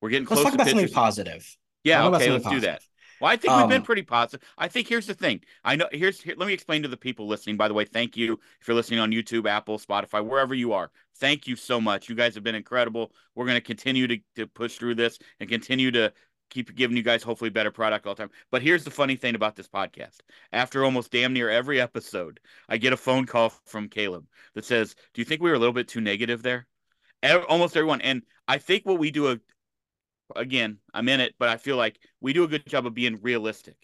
we're getting let's close. talk about pitches. something positive. Yeah, okay, let's positive. do that. Well, I think um, we've been um, pretty positive. I think here's the thing. I know here's here, let me explain to the people listening. By the way, thank you if you're listening on YouTube, Apple, Spotify, wherever you are. Thank you so much. You guys have been incredible. We're going to continue to to push through this and continue to keep giving you guys hopefully better product all the time. But here's the funny thing about this podcast. After almost damn near every episode, I get a phone call from Caleb that says, "Do you think we were a little bit too negative there?" almost everyone. And I think what we do a again, I'm in it, but I feel like we do a good job of being realistic.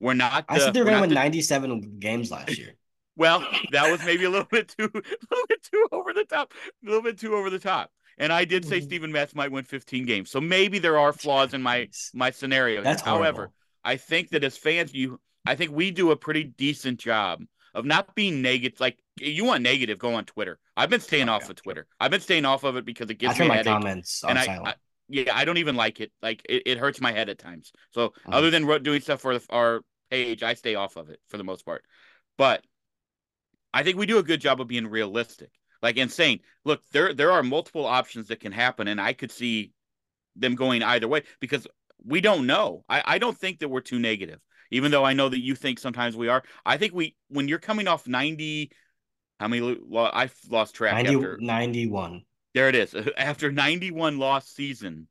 We're not. The, I said they were going to win 97 games last [laughs] year. Well, that was maybe a little bit too, [laughs] a little bit too over the top, a little bit too over the top. And I did say mm-hmm. Steven Matz might win 15 games, so maybe there are flaws in my my scenario. That's however, horrible. I think that as fans, you, I think we do a pretty decent job of not being negative. Like you want negative, go on Twitter. I've been staying oh, off of Twitter. I've been staying off of it because it gives I me my comments and I, I, yeah, I don't even like it. Like it, it hurts my head at times. So oh. other than doing stuff for our page, I stay off of it for the most part. But I think we do a good job of being realistic. Like and saying, look, there there are multiple options that can happen, and I could see them going either way because we don't know. I, I don't think that we're too negative even though I know that you think sometimes we are. I think we, when you're coming off 90, how many, Well, I've lost track 90, after 91. There it is. [laughs] After 91 lost season,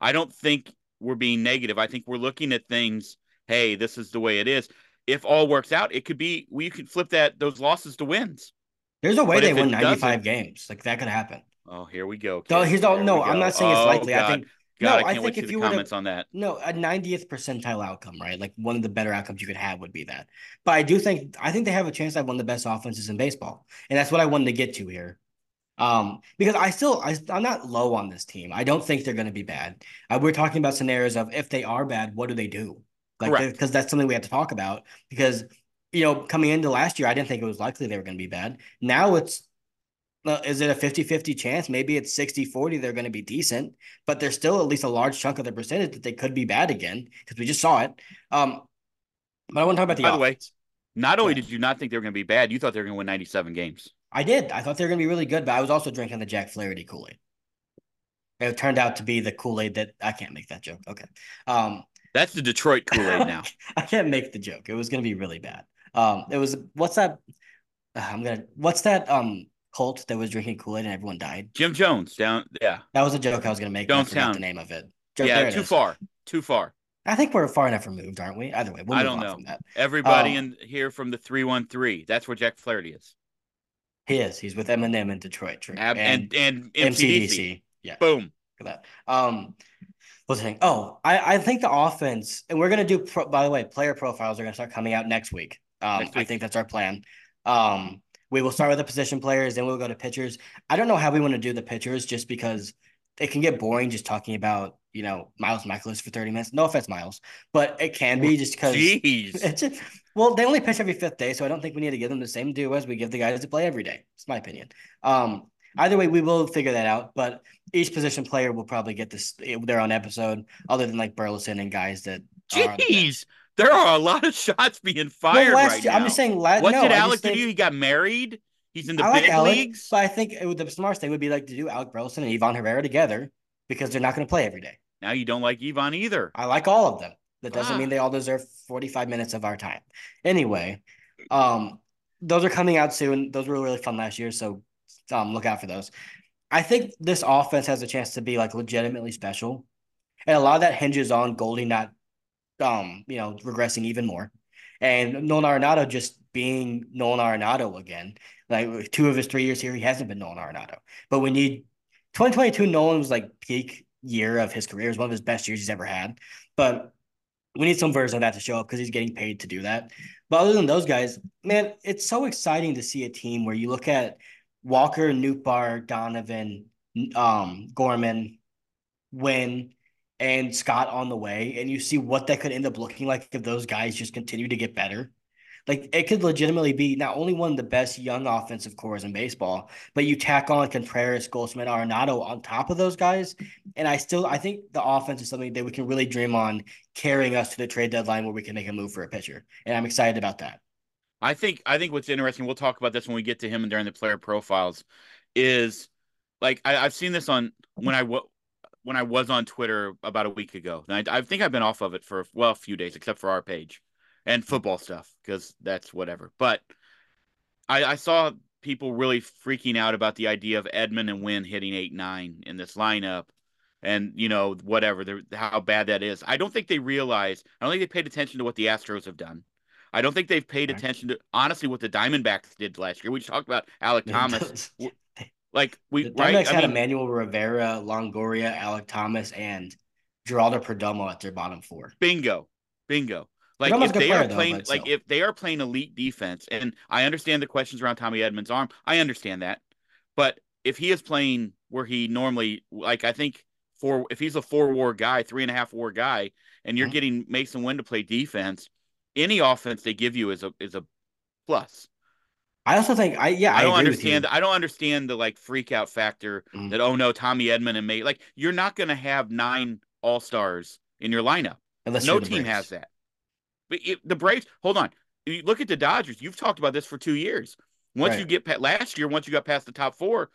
I don't think we're being negative. I think we're looking at things, hey, this is the way it is. If all works out, it could be, we could flip that, those losses to wins. There's a way but they win 95 games. Like that could happen. Oh, here we go. No, here's all, no, I'm not saying it's oh, likely. Oh, I think God, no, I, I think if you comments to, on that. No, a 90th percentile outcome, right? Like one of the better outcomes you could have would be that. But I do think I think they have a chance to have one of the best offenses in baseball, and that's what I wanted to get to here. Um, because I still I, I'm not low on this team. I don't think they're going to be bad. Uh, we're talking about scenarios of if they are bad, what do they do? Like because that's something we have to talk about. Because you know, coming into last year, I didn't think it was likely they were going to be bad. Now it's is it a 50-50 chance? Maybe it's 60-40 they're going to be decent, but there's still at least a large chunk of the percentage that they could be bad again because we just saw it. Um, but I want to talk about the By the way, not only did you not think they were going to be bad, you thought they were going to win 97 games. I did. I thought they were going to be really good, but I was also drinking the Jack Flaherty Kool-Aid. It turned out to be the Kool-Aid that I can't make that joke. Okay. Um, That's the Detroit Kool-Aid now. [laughs] I can't make the joke. It was going to be really bad. Um, it was what's that? Uh, I'm gonna what's that? Um, cult that was drinking Kool Aid and everyone died? Jim Jones down. Yeah, that was a joke I was gonna make. Don't Jonestown. The name of it. Joke, yeah, too far. too far. I think we're far enough removed, aren't we? Either way, we'll I don't know. Everybody um, in here from the three one three. That's where Jack Flaherty is. He is. He's with Eminem in Detroit. Ab- and, and, and MCDC. MCDC. Yeah. Boom. Look at that. Um, what's the thing? Oh, I, I think the offense, and we're gonna do. Pro, by the way, player profiles are gonna start coming out next week. Um, next week. I think that's our plan. Um, we will start with the position players, then we'll go to pitchers. I don't know how we want to do the pitchers, just because it can get boring just talking about you know Miles Mikolas for thirty minutes. No offense, Miles, but it can be just because. Jeez. [laughs] well, they only pitch every fifth day, so I don't think we need to give them the same due as we give the guys that play every day. It's my opinion. Um, either way, we will figure that out. But each position player will probably get this their own episode, other than like Burleson and guys that. Jeez, there are a lot of [laughs] shots being fired well, right now. I'm just saying. what no, did Alec do? He got married. He's in the I big like Alec, leagues. But I think it would, the smartest thing would be like to do Alec Burleson and Ivan Herrera together because they're not going to play every day. Now you don't like Ivan either. I like all of them. That doesn't ah. mean they all deserve 45 minutes of our time. Anyway, um, those are coming out soon. Those were really fun last year, so um, look out for those. I think this offense has a chance to be like legitimately special, and a lot of that hinges on Goldie not, um, you know, regressing even more, and Nolan Arenado just being Nolan Arenado again. Like two of his three years here, he hasn't been Nolan Arenado. But we need 2022. Nolan was like peak year of his career. It was one of his best years he's ever had. But we need some version of that to show up because he's getting paid to do that. But other than those guys, man, it's so exciting to see a team where you look at Walker, Nootbaar, Donovan, um, Gorman, Winn, and Scott on the way, and you see what that could end up looking like if those guys just continue to get better. Like it could legitimately be not only one of the best young offensive cores in baseball, but you tack on Contreras, Goldschmidt, Arenado on top of those guys. And I still I think the offense is something that we can really dream on carrying us to the trade deadline where we can make a move for a pitcher. And I'm excited about that. I think I think what's interesting, we'll talk about this when we get to him and during the player profiles, is like I, have seen this on when I when I was on Twitter about a week ago. And I, I think I've been off of it for well a few days, except for our page and football stuff because that's whatever. But I, I saw people really freaking out about the idea of Edman and Winn hitting eight nine in this lineup, and you know whatever how bad that is. I don't think they realize. I don't think they paid attention to what the Astros have done. I don't think they've paid attention to honestly what the Diamondbacks did last year. We just talked about Alek Thomas. like we the Diamondbacks right? had I mean, Emmanuel Rivera, Longoria, Alek Thomas, and Geraldo Perdomo at their bottom four. Bingo, bingo. Like if they are playing, though, like if they are playing elite defense, and I understand the questions around Tommy Edman's arm, I understand that, but if he is playing where he normally, like I think for if he's a four war guy, three and a half war guy, and you're mm-hmm. getting Masyn Winn to play defense, any offense they give you is a is a plus. I also think I yeah I, I don't understand I don't understand the like freak out factor mm-hmm. that oh no Tommy Edman and May like you're not going to have nine all stars in your lineup. Unless no team has that. But it, the Braves, hold on. You look at the Dodgers. You've talked about this for two years. Once right. you get past last year, once you got past the top four,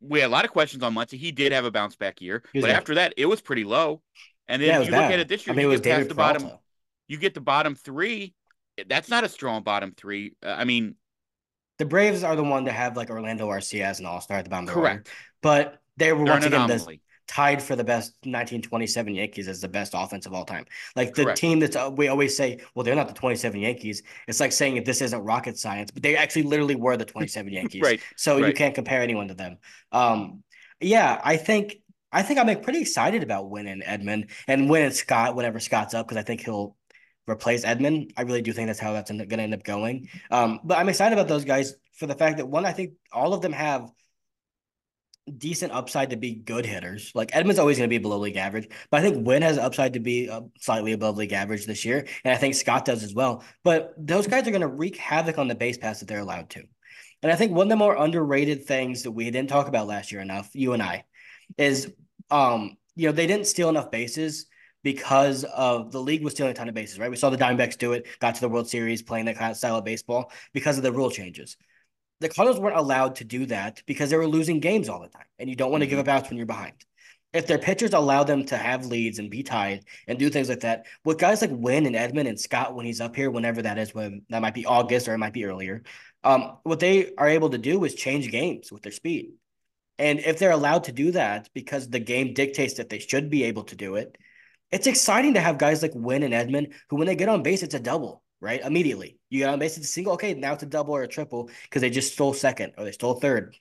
we had a lot of questions on Muncy. He did have a bounce back year, but after that, it was pretty low. And then yeah, you bad. look at it this year. I mean, it was past the bottom. You get the bottom three. That's not a strong bottom three. Uh, I mean, the Braves are the one to have like Orlando Arcia as an All Star at the bottom. Correct, but they were They're once again this, tied for the best 1927 Yankees as the best offense of all time. Like the Correct. team that's uh, we always say, well, they're not the 27 Yankees. It's like saying if this isn't rocket science, but they actually literally were the 27 [laughs] Yankees. right. So right. you can't compare anyone to them. Um, yeah, I think I think I'm like, pretty excited about winning Edman and winning Scott whenever Scott's up because I think he'll replace Edman. I really do think that's how that's going to end up going. Um, but I'm excited about those guys for the fact that one, I think all of them have decent upside to be good hitters. Like Edman's always going to be below league average, but I think Winn has upside to be uh, slightly above league average this year, and I think Scott does as well. But those guys are going to wreak havoc on the base pass that they're allowed to. And I think one of the more underrated things that we didn't talk about last year enough, you and I, is um, you know, they didn't steal enough bases because of the league was stealing a ton of bases, right? We saw the Diamondbacks do it, got to the World Series playing that kind of style of baseball because of the rule changes the Cardinals weren't allowed to do that because they were losing games all the time, and you don't want to mm-hmm. give up outs when you're behind. If their pitchers allow them to have leads and be tied and do things like that, with guys like Winn and Edman and Scott when he's up here, whenever that is, when that might be August or it might be earlier, um, what they are able to do is change games with their speed. And if they're allowed to do that because the game dictates that they should be able to do it, it's exciting to have guys like Winn and Edman who, when they get on base, it's a double, right? Immediately. You got on base, it's a single. Okay, now it's a double or a triple because they just stole second or they stole third.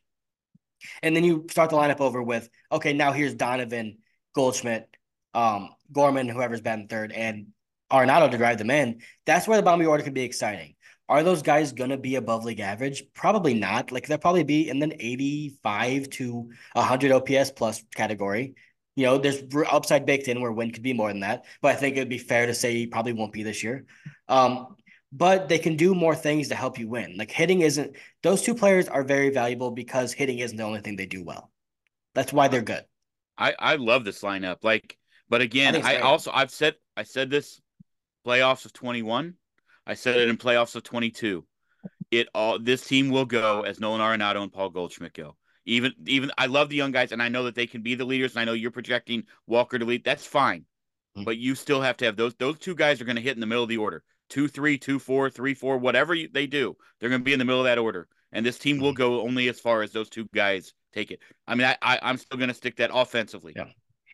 And then you start the lineup over with, okay, now here's Donovan, Goldschmidt, um, Gorman, whoever's been third, and Arenado to drive them in. That's where the your order can be exciting. Are those guys going to be above league average? Probably not. Like they'll probably be in the 85 to 100 OPS plus category. You know, there's upside baked in where Winn could be more than that, but I think it'd be fair to say he probably won't be this year. Um, but they can do more things to help you win. Like hitting isn't those two players are very valuable because hitting isn't the only thing they do well. That's why they're good. I I love this lineup. Like, but again, I, I also I've said I said this playoffs of 21. I said it in playoffs of 22. It all this team will go as Nolan Arenado and Paul Goldschmidt go. Even even I love the young guys and I know that they can be the leaders. And I know you're projecting Walker to lead. That's fine. Mm-hmm. But you still have to have those those two guys are going to hit in the middle of the order. Two, three, two, four, three, four, whatever you, they do, they're going to be in the middle of that order. And this team mm-hmm. will go only as far as those two guys take it. I mean, I, I am still going to stick that offensively. Yeah.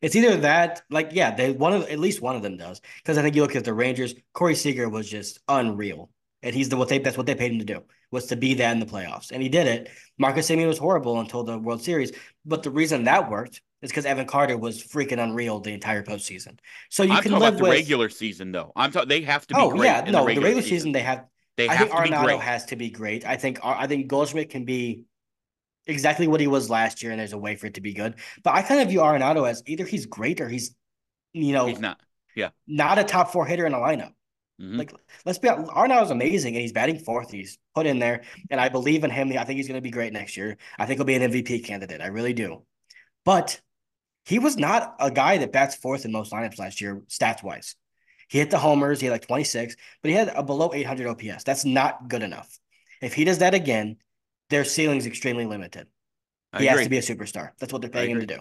It's either that, like, yeah, they one of at least one of them does. Because I think you look at the Rangers, Corey Seager was just unreal, and he's the what they that's what they paid him to do was to be that in the playoffs, and he did it. Marcus Semien was horrible until the World Series, but the reason that worked is because Evan Carter was freaking unreal the entire postseason. So you I'm can live about the with... regular season though. I'm talking they have to be. Oh yeah, no, the regular, the regular season. season they have. They I have think to Arenado has to be great. I think I think Goldschmidt can be exactly what he was last year, and there's a way for it to be good. But I kind of view Arenado as either he's great or he's, you know, he's not. Yeah, not a top four hitter in a lineup. Mm-hmm. Like, let's be Arenado is amazing, and he's batting fourth. He's put in there, and I believe in him. I think he's going to be great next year. I think he'll be an MVP candidate. I really do. But he was not a guy that bats fourth in most lineups last year, stats wise. He hit the homers. He had like 26, but he had a below 800 OPS. That's not good enough. If he does that again, their ceiling is extremely limited. I he agree. has to be a superstar. That's what they're paying him to do.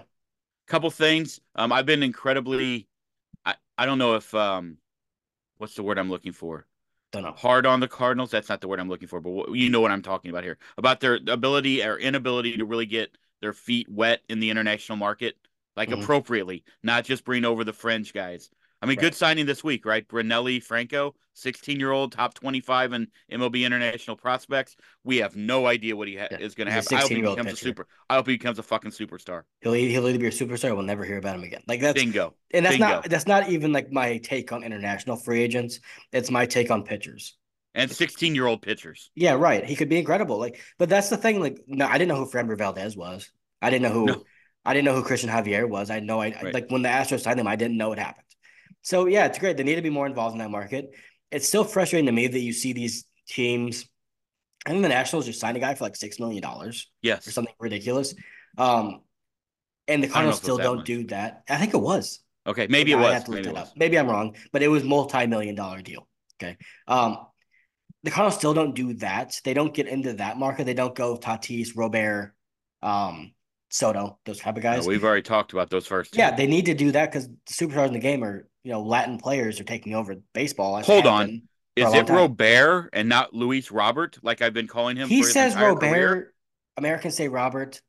Couple things. Um, I've been incredibly. I I don't know if um, what's the word I'm looking for? Don't know. Hard on the Cardinals. That's not the word I'm looking for, but you know what I'm talking about here about their ability or inability to really get their feet wet in the international market, like mm-hmm. appropriately, not just bring over the fringe guys. I mean, right. good signing this week, right? Brunelli Franco, 16 year old, top 25 in MLB international prospects. We have no idea what he ha- yeah. is going to have. I hope he becomes pitcher. a super. I hope he becomes a fucking superstar. He'll he'll either be a superstar. We'll never hear about him again. Like that's bingo. And that's bingo. not that's not even like my take on international free agents. It's my take on pitchers and 16 year old pitchers. Yeah, right. He could be incredible. Like, but that's the thing. Like, no, I didn't know who Framber Valdez was. I didn't know who. No. I didn't know who Cristian Javier was. I know no idea. Right. Like when the Astros signed him, I didn't know it happened. So yeah, it's great. They need to be more involved in that market. It's still frustrating to me that you see these teams. I think the Nationals just signed a guy for like six million dollars. Yes, or something ridiculous. Um, and the Cardinals still don't do that. I think it was. Okay, maybe it was. Maybe, it was. maybe I'm wrong, but it was multi-million dollar deal. Okay. Um, the Cardinals still don't do that. They don't get into that market. They don't go Tatis, Robert, um, Soto, those type of guys. No, we've already talked about those first. Two. Yeah, they need to do that because the superstars in the game are you know Latin players are taking over baseball. Hold on, is it Robert and not Luis Robert? Like I've been calling him. He says Robert. Career? Americans say Robert.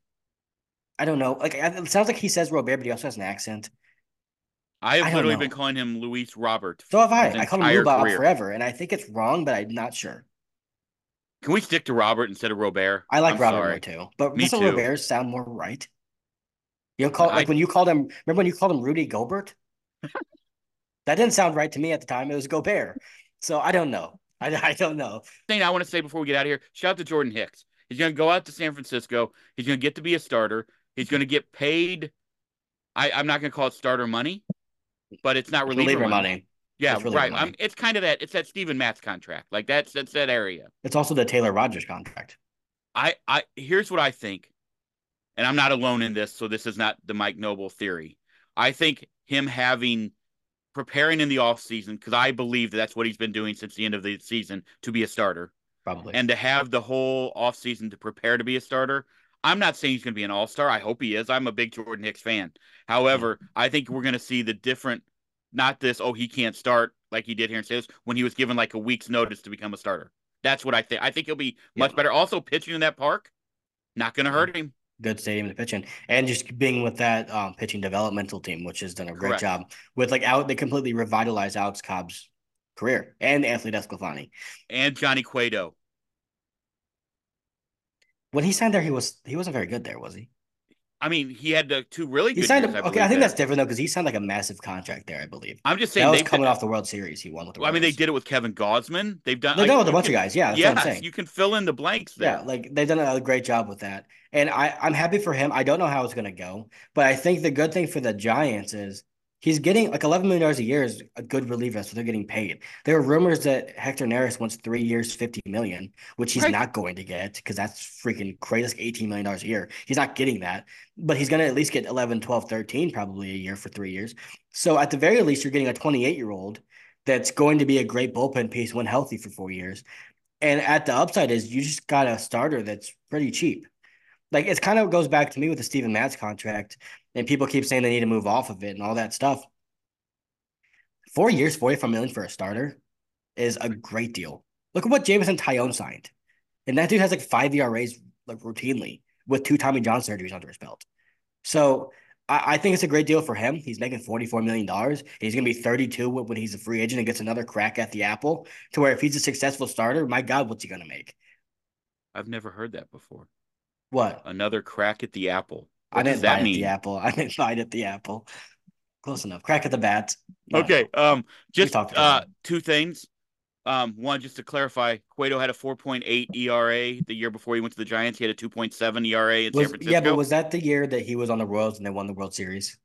I don't know. Like it sounds like he says Robert, but he also has an accent. I have I literally been calling him Luis Robert. So have I. I call him Bob forever, and I think it's wrong, but I'm not sure. Can we stick to Robert instead of Robert? I like I'm Robert sorry. more too, but Me doesn't too. Robert sound more right? You know, call I, like when you called him. Remember when you called him Rudy Gobert? [laughs] that didn't sound right to me at the time. It was Gobert. So I don't know. I, I don't know. Thing I want to say before we get out of here: shout out to Jordan Hicks. He's going to go out to San Francisco. He's going to get to be a starter. He's going to get paid. I, I'm not going to call it starter money, but it's not reliever, reliever money. money. Yeah, it's right. It's kind of that. It's that Steven Matz contract. Like that's that's that area. It's also the Taylor Rogers contract. I I here's what I think, and I'm not alone in this. So this is not the Mike Noble theory. I think him having preparing in the off season because I believe that that's what he's been doing since the end of the season to be a starter. Probably. And to have the whole off season to prepare to be a starter. I'm not saying he's going to be an all star. I hope he is. I'm a big Jordan Hicks fan. However, mm-hmm. I think we're going to see the different, not this, oh, he can't start like he did here in St. Louis when he was given like a week's notice to become a starter. That's what I think. I think he'll be much yeah. better. Also, pitching in that park, not going to hurt him. good stadium to pitch in, and just being with that um, pitching developmental team, which has done a great Correct. job with like out. They completely revitalized Alex Cobb's career and Anthony DeSclafani. and Johnny Cueto. When he signed there, he was he wasn't very good there, was he? I mean, he had the two really He good signed. years. A, I okay, I think that's different though because he signed like a massive contract there, I believe. I'm just That saying was they coming off the World Series. He won with the. I mean, they did it with Kevin Gausman. They've done. They've like, done with a bunch can- of guys. Yeah, that's yes, what I'm saying. you can fill in the blanks there. Yeah, like they've done a great job with that. And I, I'm happy for him. I don't know how it's gonna go, but I think the good thing for the Giants is he's getting like eleven million dollars a year is a good reliever, so they're getting paid. There are rumors that Hector Neris wants three years, fifty million, which he's Right. not going to get because that's freaking crazy. That's eighteen million dollars a year. He's not getting that, but he's gonna at least get 11, 12, 13 probably a year for three years. So at the very least, you're getting a 28 year old that's going to be a great bullpen piece when healthy for four years. And at the upside is you just got a starter that's pretty cheap. Like it kind of goes back to me with the Steven Matz contract, and people keep saying they need to move off of it and all that stuff. Four years, 45 million for a starter is a great deal. Look at what Jameson Taillon signed. And that dude has like five ERAs like routinely with two Tommy John surgeries under his belt. So I, I think it's a great deal for him. He's making $44 million. He's going to be 32 when, when he's a free agent and gets another crack at the apple to where if he's a successful starter, my God, what's he going to make? I've never heard that before. What? Another crack at the apple. What I didn't that bite mean? at the apple. I didn't [laughs] bite at the apple. Close enough. Crack at the bat. No. Okay. Um, just uh, two things. Um, one, just to clarify, Cueto had a 4.8 ERA the year before he went to the Giants. He had a 2.7 ERA in San Francisco. yeah, but was that the year that he was on the Royals and they won the World Series?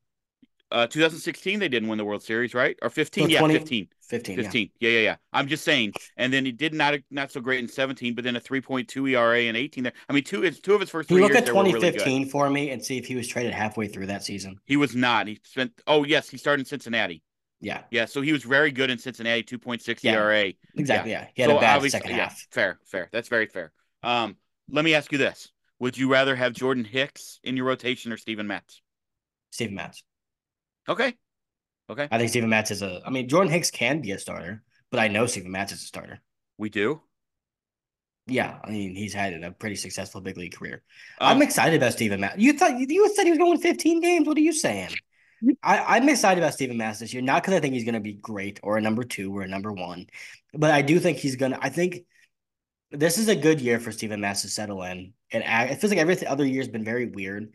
Uh, 2016 they didn't win the World Series, right? Or 15? So yeah, 20 15. 15. yeah. 15. Yeah. yeah, yeah, I'm just saying. And then he did not not so great in 17, but then a 3.2 ERA in 18 there. I mean, two his two of his first three you look at there were really good. 2015 for me and see if he was traded halfway through that season? He was not. He spent. Oh yes, he started in Cincinnati. Yeah, Yeah, so he was very good in Cincinnati. 2.6 Yeah. ERA. exactly. Yeah, he had So a bad second yeah, half. Fair, fair. That's very fair. Um, let me ask you this: Would you rather have Jordan Hicks in your rotation or Steven Matz? Steven Matz. Okay, okay, I think Steven Matz is a. I mean, Jordan Hicks can be a starter, but I know Steven Matz is a starter. we do. Yeah, I mean, he's had a pretty successful big league career. Um, I'm excited about Steven Matz. You thought you said he was going 15 games. What are you saying? I, I'm excited about Steven Matz this year, not because I think he's going to be great or a number two or a number one, but I do think he's going to. I think this is a good year for Steven Matz to settle in. And act, it feels like every other year has been very weird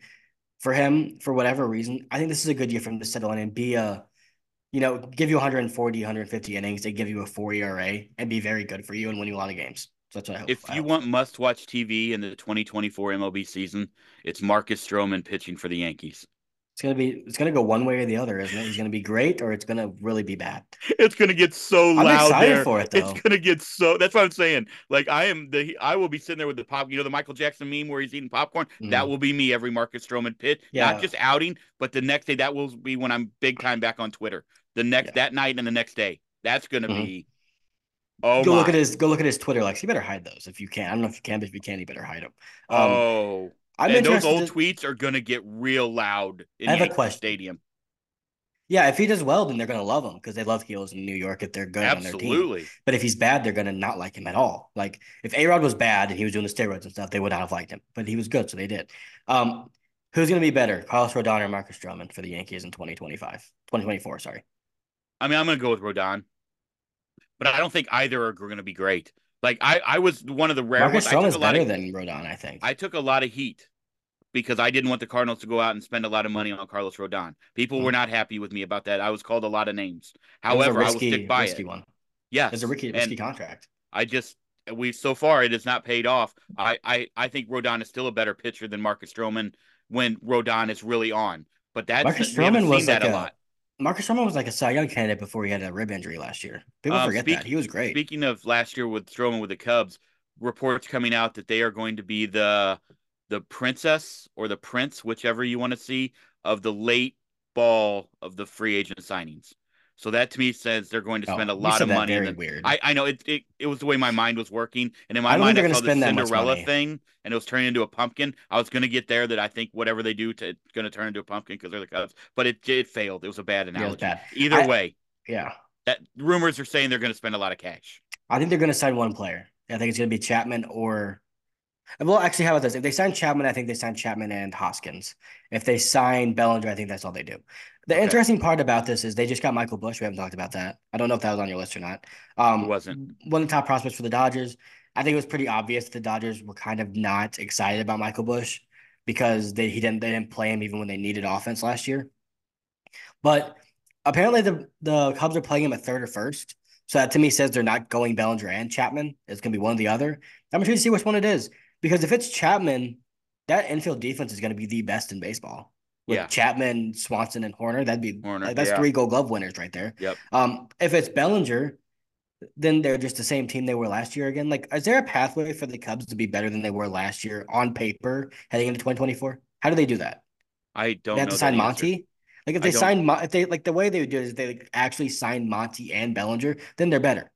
for him for whatever reason. I think this is a good year for him to settle in and be a, you know, give you 140, 150 innings, they give you a four ERA and be very good for you and win you a lot of games. So that's what I hope. if you want must-watch TV in the 2024 MLB season, it's Marcus Stroman pitching for the Yankees. It's gonna be it's gonna go one way or the other, isn't it? It's gonna be great or it's gonna really be bad. It's gonna get so I'm loud excited there. for it, though. It's gonna get so. That's what I'm saying. Like I am the. I will be sitting there with the pop. You know the Michael Jackson meme where he's eating popcorn. That Mhm. will be me every Marcus Stroman pit. Yeah. Not just outing, but the next day. That will be when I'm big time back on Twitter. The next Yeah. that night and the next day. That's gonna Mhm. be. Oh go my. look at his go look at his Twitter likes. You better hide those if you can. I don't know if you can, but if you can, you better hide them. Um, oh. I'm and those old to- tweets are gonna get real loud in I have a Yankee question. Stadium. yeah, if he does well, then they're gonna love him because they love heels in New York if they're good on their team. Absolutely. But if he's bad, they're gonna not like him at all. Like if A Rod was bad and he was doing the steroids and stuff, they would not have liked him. But he was good, so they did. Um, who's gonna be better, Carlos Rodon or Marcus Stroman for the Yankees in 2025, 2024? Sorry. I mean, I'm gonna go with Rodon, but I don't think either are going to be great. Like I, I was one of the rare Marcus ones. I took Stroman's a lot better of, than Rodon, I think. I took a lot of heat because I didn't want the Cardinals to go out and spend a lot of money on Carlos Rodon. People were Mhm. not happy with me about that. I was called a lot of names. It was a However, I will stick by risky it. one. Yes, It's a risky, risky and contract. I just we so far it has not paid off. I, I I think Rodon is still a better pitcher than Marcus Stroman when Rodon is really on. But that's Marcus Stroman was that like a a- lot. Marcus Stroman was like a Cy Young candidate before he had a rib injury last year. People Um, forget speak- that. He was great. Speaking of last year with Stroman with the Cubs, reports coming out that they are going to be the the princess or the prince, whichever you want to see, of the late ball of the free agent signings. So that to me says they're going to Oh, spend a lot of money. Very then- weird. I, I know it, it it was the way my mind was working, and in my I mind I saw the spend that much Cinderella thing, and it was turning into a pumpkin. I was going to get there that I think whatever they do to it's going to turn into a pumpkin because they're the Cubs, but it it failed. It was a bad analogy. bad. Either I- way, yeah. that rumors are saying they're going to spend a lot of cash. I think they're going to sign one player. I think it's going to be Chapman or Well, actually, how about this? If they sign Chapman, I think they sign Chapman and Hoskins. If they sign Bellinger, I think that's all they do. The Okay. interesting part about this is they just got Michael Busch. We haven't talked about that. I don't know if that was on your list or not. Um, It wasn't. one of the top prospects for the Dodgers. I think it was pretty obvious that the Dodgers were kind of not excited about Michael Busch because they he didn't they didn't play him even when they needed offense last year. But apparently the the Cubs are playing him at third or first. So that to me says they're not going Bellinger and Chapman. It's gonna be one or the other. I'm intrigued to see which one it is because if it's Chapman, that infield defense is gonna be the best in baseball. With Yeah. Chapman, Swanson, and Hoerner, that'd be Hoerner, like, that's yeah. three Gold Glove winners right there. Yep. Um, if it's Bellinger, then they're just the same team they were last year again. Like, is there a pathway for the Cubs to be better than they were last year on paper heading into 2024? How do they do that? I don't They have know to sign answer. Monty. Like if they sign, Mo- if they like the way they would do it is they like, actually sign Monty and Bellinger, then they're better,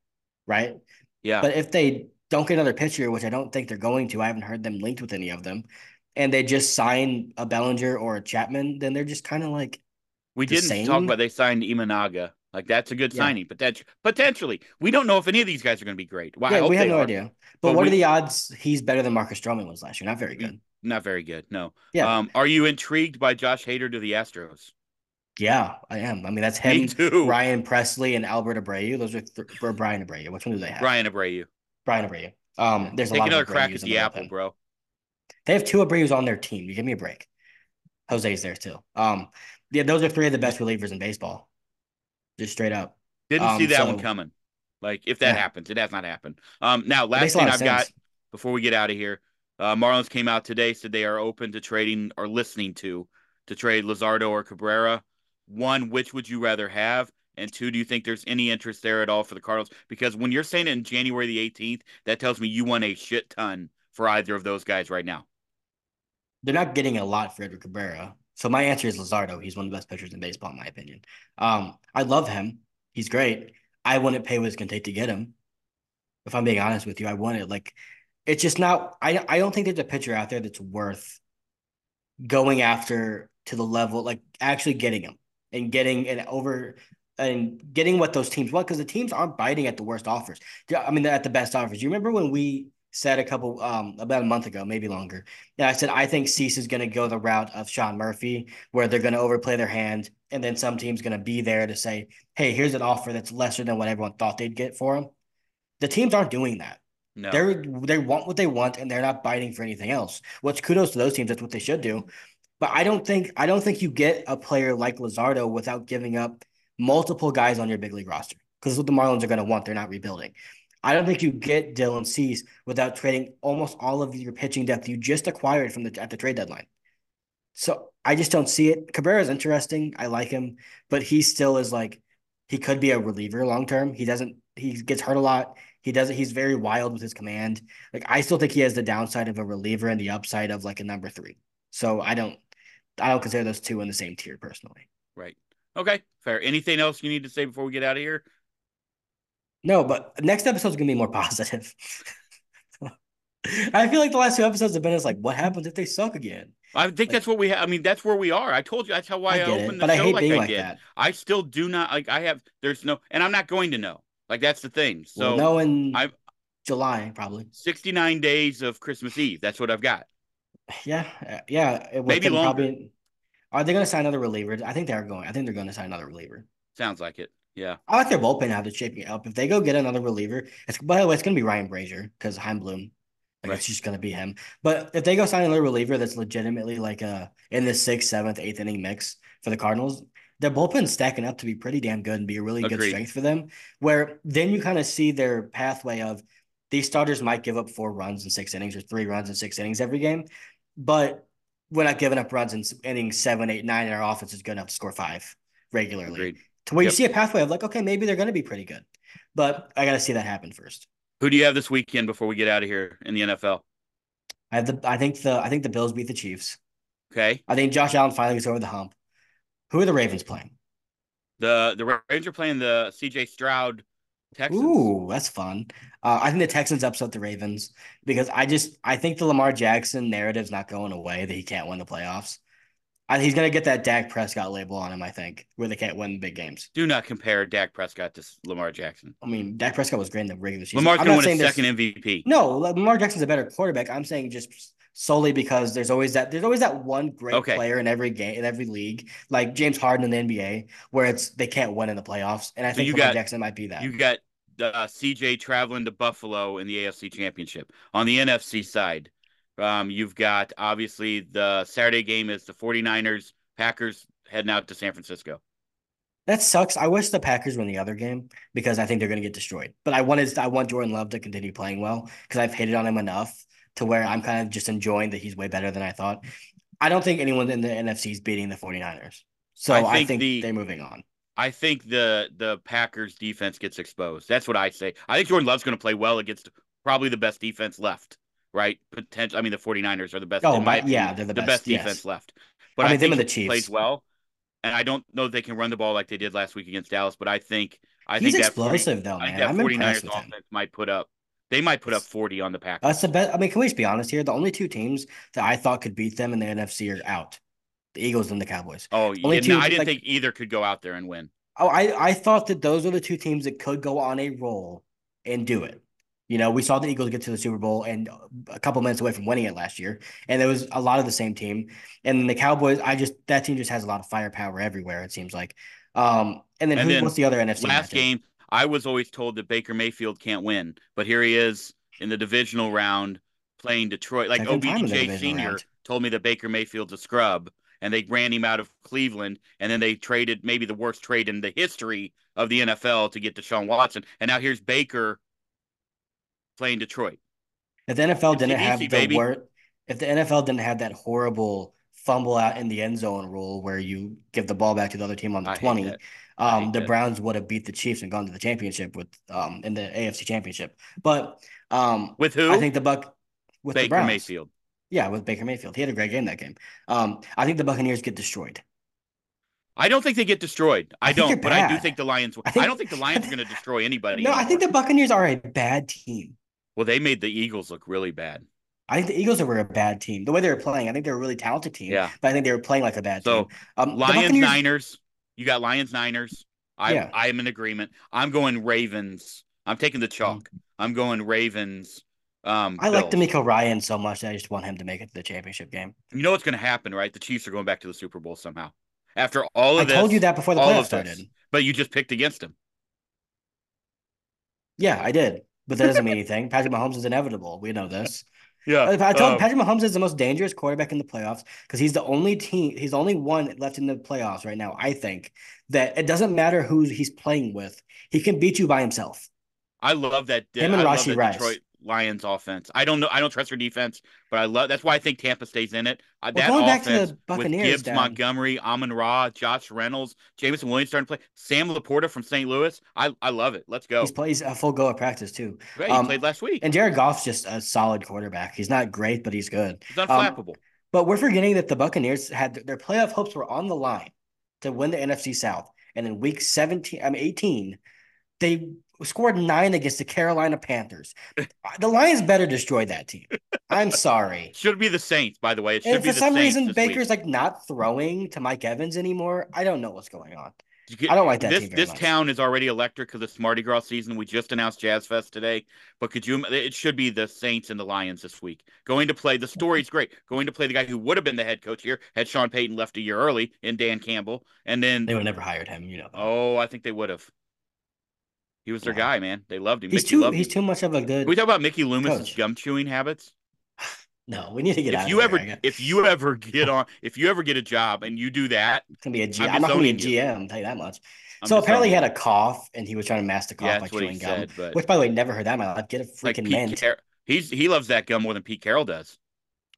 right? Yeah. But if they don't get another pitcher, which I don't think they're going to, I haven't heard them linked with any of them, and they just sign a Bellinger or a Chapman, then they're just kind of like, we didn't talk same? about they signed Imanaga. Like that's a good Yeah. signing, but that's potentially. We don't know if any of these guys are going to be great. Well, I yeah, we have no are. idea. But, But what we- are the odds he's better than Marcus Stroman was last year? Not very good. Not very good. No. Yeah. Um, are you intrigued by Josh Hader to the Astros? Yeah, I am. I mean, that's Me him, too. Ryan Pressly, and Albert Abreu. Those are th- or Bryan Abreu. Which one do they have? Bryan Abreu. Bryan Abreu. Um, there's a Take lot another of crack Abreu's at the apple, bro. They have two Abreu's on their team. You give me a break. Jose's there too. Um, yeah, those are three of the best relievers in baseball. Just straight up. Didn't see Um, that one coming. Like if that Yeah. happens, it has not happened. Um, now last thing I've of got before we get out of here, uh, Marlins came out today said they are open to trading or listening to to trade Luzardo or Cabrera. One, which would you rather have? And two, do you think there's any interest there at all for the Cardinals? Because when you're saying it in January the 18th, that tells me you want a shit ton for either of those guys right now. They're not getting a lot for Edward Cabrera. So my answer is Luzardo. He's one of the best pitchers in baseball, in my opinion. Um, I love him. He's great. I wouldn't pay what it's gonna take to get him. If I'm being honest with you, I wouldn't. Like, it's just not. I I don't think there's a pitcher out there that's worth going after to the level, like actually getting him and getting an over and getting what those teams want because the teams aren't biting at the worst offers. I mean, at the best offers. You remember when we said a couple, um, about a month ago, maybe longer. Yeah, I said I think Cease is going to go the route of Sean Murphy, where they're going to overplay their hand, and then some team's going to be there to say, "Hey, here's an offer that's lesser than what everyone thought they'd get for him." The teams aren't doing that. No. They're they want what they want, and they're not biting for anything else. Which kudos to those teams. That's what they should do. But I don't think I don't think you get a player like Luzardo without giving up multiple guys on your big league roster because what the Marlins are going to want. They're not rebuilding. I don't think you get Dylan Cease without trading almost all of your pitching depth you just acquired from the at the trade deadline. So I just don't see it. Cabrera is interesting. I like him, but he still is like he could be a reliever long term. He doesn't. He gets hurt a lot. He doesn't. He's very wild with his command. Like I still think he has the downside of a reliever and the upside of like a number three. So I don't. I don't consider those two in the same tier personally. Right. Okay. Fair. Anything else you need to say before we get out of here? No, but next episode's gonna be more [laughs] positive. I feel like the last two episodes have been as like, what happens if they suck again? I think Like- that's what we have. I mean, that's where we are. I told you that's how why I, I opened it, the but I show hate like being I like did. that. I still do not like. I have. There's no, and I'm not going to know. Like that's the thing. So we'll know in I'm- July probably. 69 days of Christmas Eve. That's what I've got. Yeah, uh, yeah. Maybe longer. Probably, are they going to sign another reliever? I think they're going. I think they're going to sign another reliever. Sounds like it. Yeah. I like their bullpen how they're shaping it up. If they go get another reliever, it's by the way, it's going to be Ryan Brasier because Chaim Bloom. Like Right. it's just going to be him. But if they go sign another reliever that's legitimately like a in the sixth, seventh, eighth inning mix for the Cardinals, their bullpen's stacking up to be pretty damn good and be a really good strength for them. Where then you kind of see their pathway of these starters might give up four runs in six innings or three runs in six innings every game, but we're not giving up runs in innings seven, eight, nine, and our offense is good enough to score five regularly Agreed. to where Yep. you see a pathway of like, okay, maybe they're going to be pretty good, but I got to see that happen first. Who do you have this weekend before we get out of here in the NFL? I have the, I think the, I think the Bills beat the Chiefs. Okay. I think Josh Allen finally gets over the hump. Who are the Ravens playing? The the Ravens are playing the CJ Stroud Texans. Ooh, that's fun. Uh, I think the Texans upset the Ravens because I just, I think the Lamar Jackson narrative's not going away that he can't win the playoffs. I, he's gonna get that Dak Prescott label on him. I think where they can't win the big games. Do not compare Dak Prescott to Lamar Jackson. I mean, Dak Prescott was great in the regular season. Lamar's I'm to win saying a second MVP. No, Lamar Jackson's a better quarterback. I'm saying just solely because there's always that there's always that one great Okay. player in every game in every league, like James Harden in the NBA, where it's they can't win in the playoffs. And I So think you got- Jackson might be that. You got uh, CJ traveling to Buffalo in the AFC Championship. On the NFC side, um, you've got obviously the Saturday game is the 49ers, Packers heading out to San Francisco. That sucks. I wish the Packers win the other game because I think they're going to get destroyed. But I wanted I want Jordan Love to continue playing well because I've hated on him enough to where I'm kind of just enjoying that he's way better than I thought. I don't think anyone in the NFC is beating the 49ers. So I I think think, the- they're moving on. I think the the Packers defense gets exposed. That's what I say. I think Jordan Love's going to play well against probably the best defense left, right? Potential. I mean, the 49ers are the best. Oh, my yeah, they're the the best, best yes. defense left. But I I, mean, them think and the he plays well, and I don't know if they can run the ball like they did last week against Dallas. But I think I He's think that 40 explosive though, I think man. that I'm 49ers impressed with him. offense might put up. They might put up 40 on the Packers. That's the best. I mean, can we just be honest here? The only two teams that I thought could beat them in the NFC are out: the Eagles and the Cowboys. oh, only yeah, two, no, I didn't like- think either could go out there and win. Oh, I I thought that those are the two teams that could go on a roll and do it. You know, we saw the Eagles get to the Super Bowl and a couple minutes away from winning it last year, and there was a lot of the same team. And then the Cowboys, I just that team just has a lot of firepower everywhere. It seems like. Um, and then And who? then what's the other NFC? Last matchup? game, I was always told that Baker Mayfield can't win, but here he is in the divisional round playing Detroit. Like Second OBJ Senior round. told me that Baker Mayfield's a scrub, and they ran him out of Cleveland, and then they traded maybe the worst trade in the history of the NFL to get Deshaun Watson, and now here's Baker playing Detroit. If the NFL It's didn't have the baby. word, if the NFL didn't have that horrible fumble out in the end zone rule where you give the ball back to the other team on the I 20, um, the that. Browns would have beat the Chiefs and gone to the championship with um in the AFC championship. But um With who? I think the Buck with the Baker Browns. Mayfield. Yeah, with Baker Mayfield. He had a great game that game. Um, I think the Buccaneers get destroyed. I don't think they get destroyed. I, I don't, but I do think the Lions. I I, don't think the Lions are going to destroy anybody. No, I think the Buccaneers are a bad team. Well, they made the Eagles look really bad. I think the Eagles were a bad team. The way they were playing, I think they're a really talented team. Yeah. But I think they were playing like a bad So, team. Um, Lions, Niners. You got Lions, Niners. I Yeah. I am in agreement. I'm going Ravens. I'm taking the chalk. Mm-hmm. I'm going Ravens. Um, I like Bills. DeMeco Ryan so much that I just want him to make it to the championship game. You know what's going to happen, right? The Chiefs are going back to the Super Bowl somehow. After all of this I this, told you that before the playoffs of this. started. but you just picked against them. Yeah, I did. But that doesn't mean anything. Patrick Mahomes is inevitable. We know this. Yeah, I told um, Patrick Mahomes is the most dangerous quarterback in the playoffs because he's the only team, he's the only one left in the playoffs right now. I think that it doesn't matter who he's playing with, he can beat you by himself. I love that. Him and I love that Rice. Detroit Lions offense. I don't know. I don't trust their defense, but I love. That's why I think Tampa stays in it. Uh, Well, that going back to the Buccaneers, Gibbs. Montgomery, Amon Ra, Josh Reynolds, Jameson Williams starting to play. Sam LaPorta from St. Louis. I I love it. Let's go. He's plays a full go at practice too. Great. He um, played last week. And Jared Goff's just a solid quarterback. He's not great, but he's good. He's unflappable. But we're forgetting that the Buccaneers had their playoff hopes were on the line to win the NFC South. And in week 17, I mean 18, they scored nine against the Carolina Panthers. [laughs] the Lions better destroy that team. I'm sorry. [laughs] should be the Saints, by the way. It should And be for some Saints reason, Baker's week. like not throwing to Mike Evans anymore. I don't know what's going on. Get- I don't like that this this much. town is already electric because of Mardi Gras season. We just announced Jazz Fest today, but could you? It should be the Saints and the Lions this week. Going to play the story's great. Going to play the guy who would have been the head coach here had Sean Payton left a year early in Dan Campbell, and then They would never hired him, you know. that. oh, I think they would have. He was their Yeah. guy, man. They loved him. he's Mickey too loved he's him. too much of a good Can we talk about Mickey Loomis's coach. gum chewing habits? [sighs] No, we need to get out If you ever, if you ever get on, if you ever get a job and you do that, It's gonna be a G. I'm I'm, not gonna be a. GM. I'll tell you that much. I'm so apparently he had a cough and he was trying to mask the cough Yeah, by chewing gum. said, but- Which, by the way, never heard that in my life. Get a freaking Pete mint. Car- he's he loves that gum more than Pete Carroll does.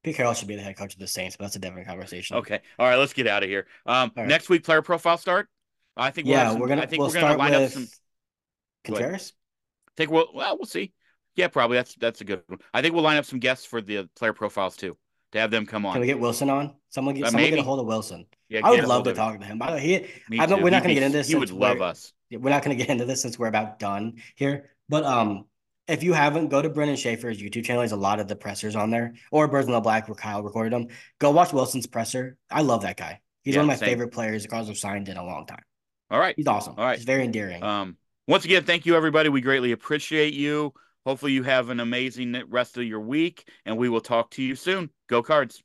Pete Carroll should be the head coach of the Saints, but that's a different conversation. Okay. All right, let's get out of here. Um, right. next week player profile start. I think Yeah, some, we're gonna. I think we'll we're gonna line with up some. Contreras? I think we'll well we'll see. Yeah, probably that's that's a good one. I think we'll line up some guests for the player profiles too to have them come on. Can we get Willson on? Someone get uh, someone get a hold of Willson. Yeah, I would love to talk to him. By the he, we're not going to get into this. He would love us. We're not going to get into this since we're about done here. But um, if you haven't, go to Brendan Schaefer's YouTube channel. He's a lot of the pressers on there, or Birds in the Black, where Kyle recorded them. Go watch Willson's presser. I love that guy. He's yeah, one of my same. favorite players. Because I've signed in a long time. All right, he's awesome. All right, he's very endearing. Um, once again, thank you, everybody. We greatly appreciate you. Hopefully, you have an amazing rest of your week, and we will talk to you soon. Go cards.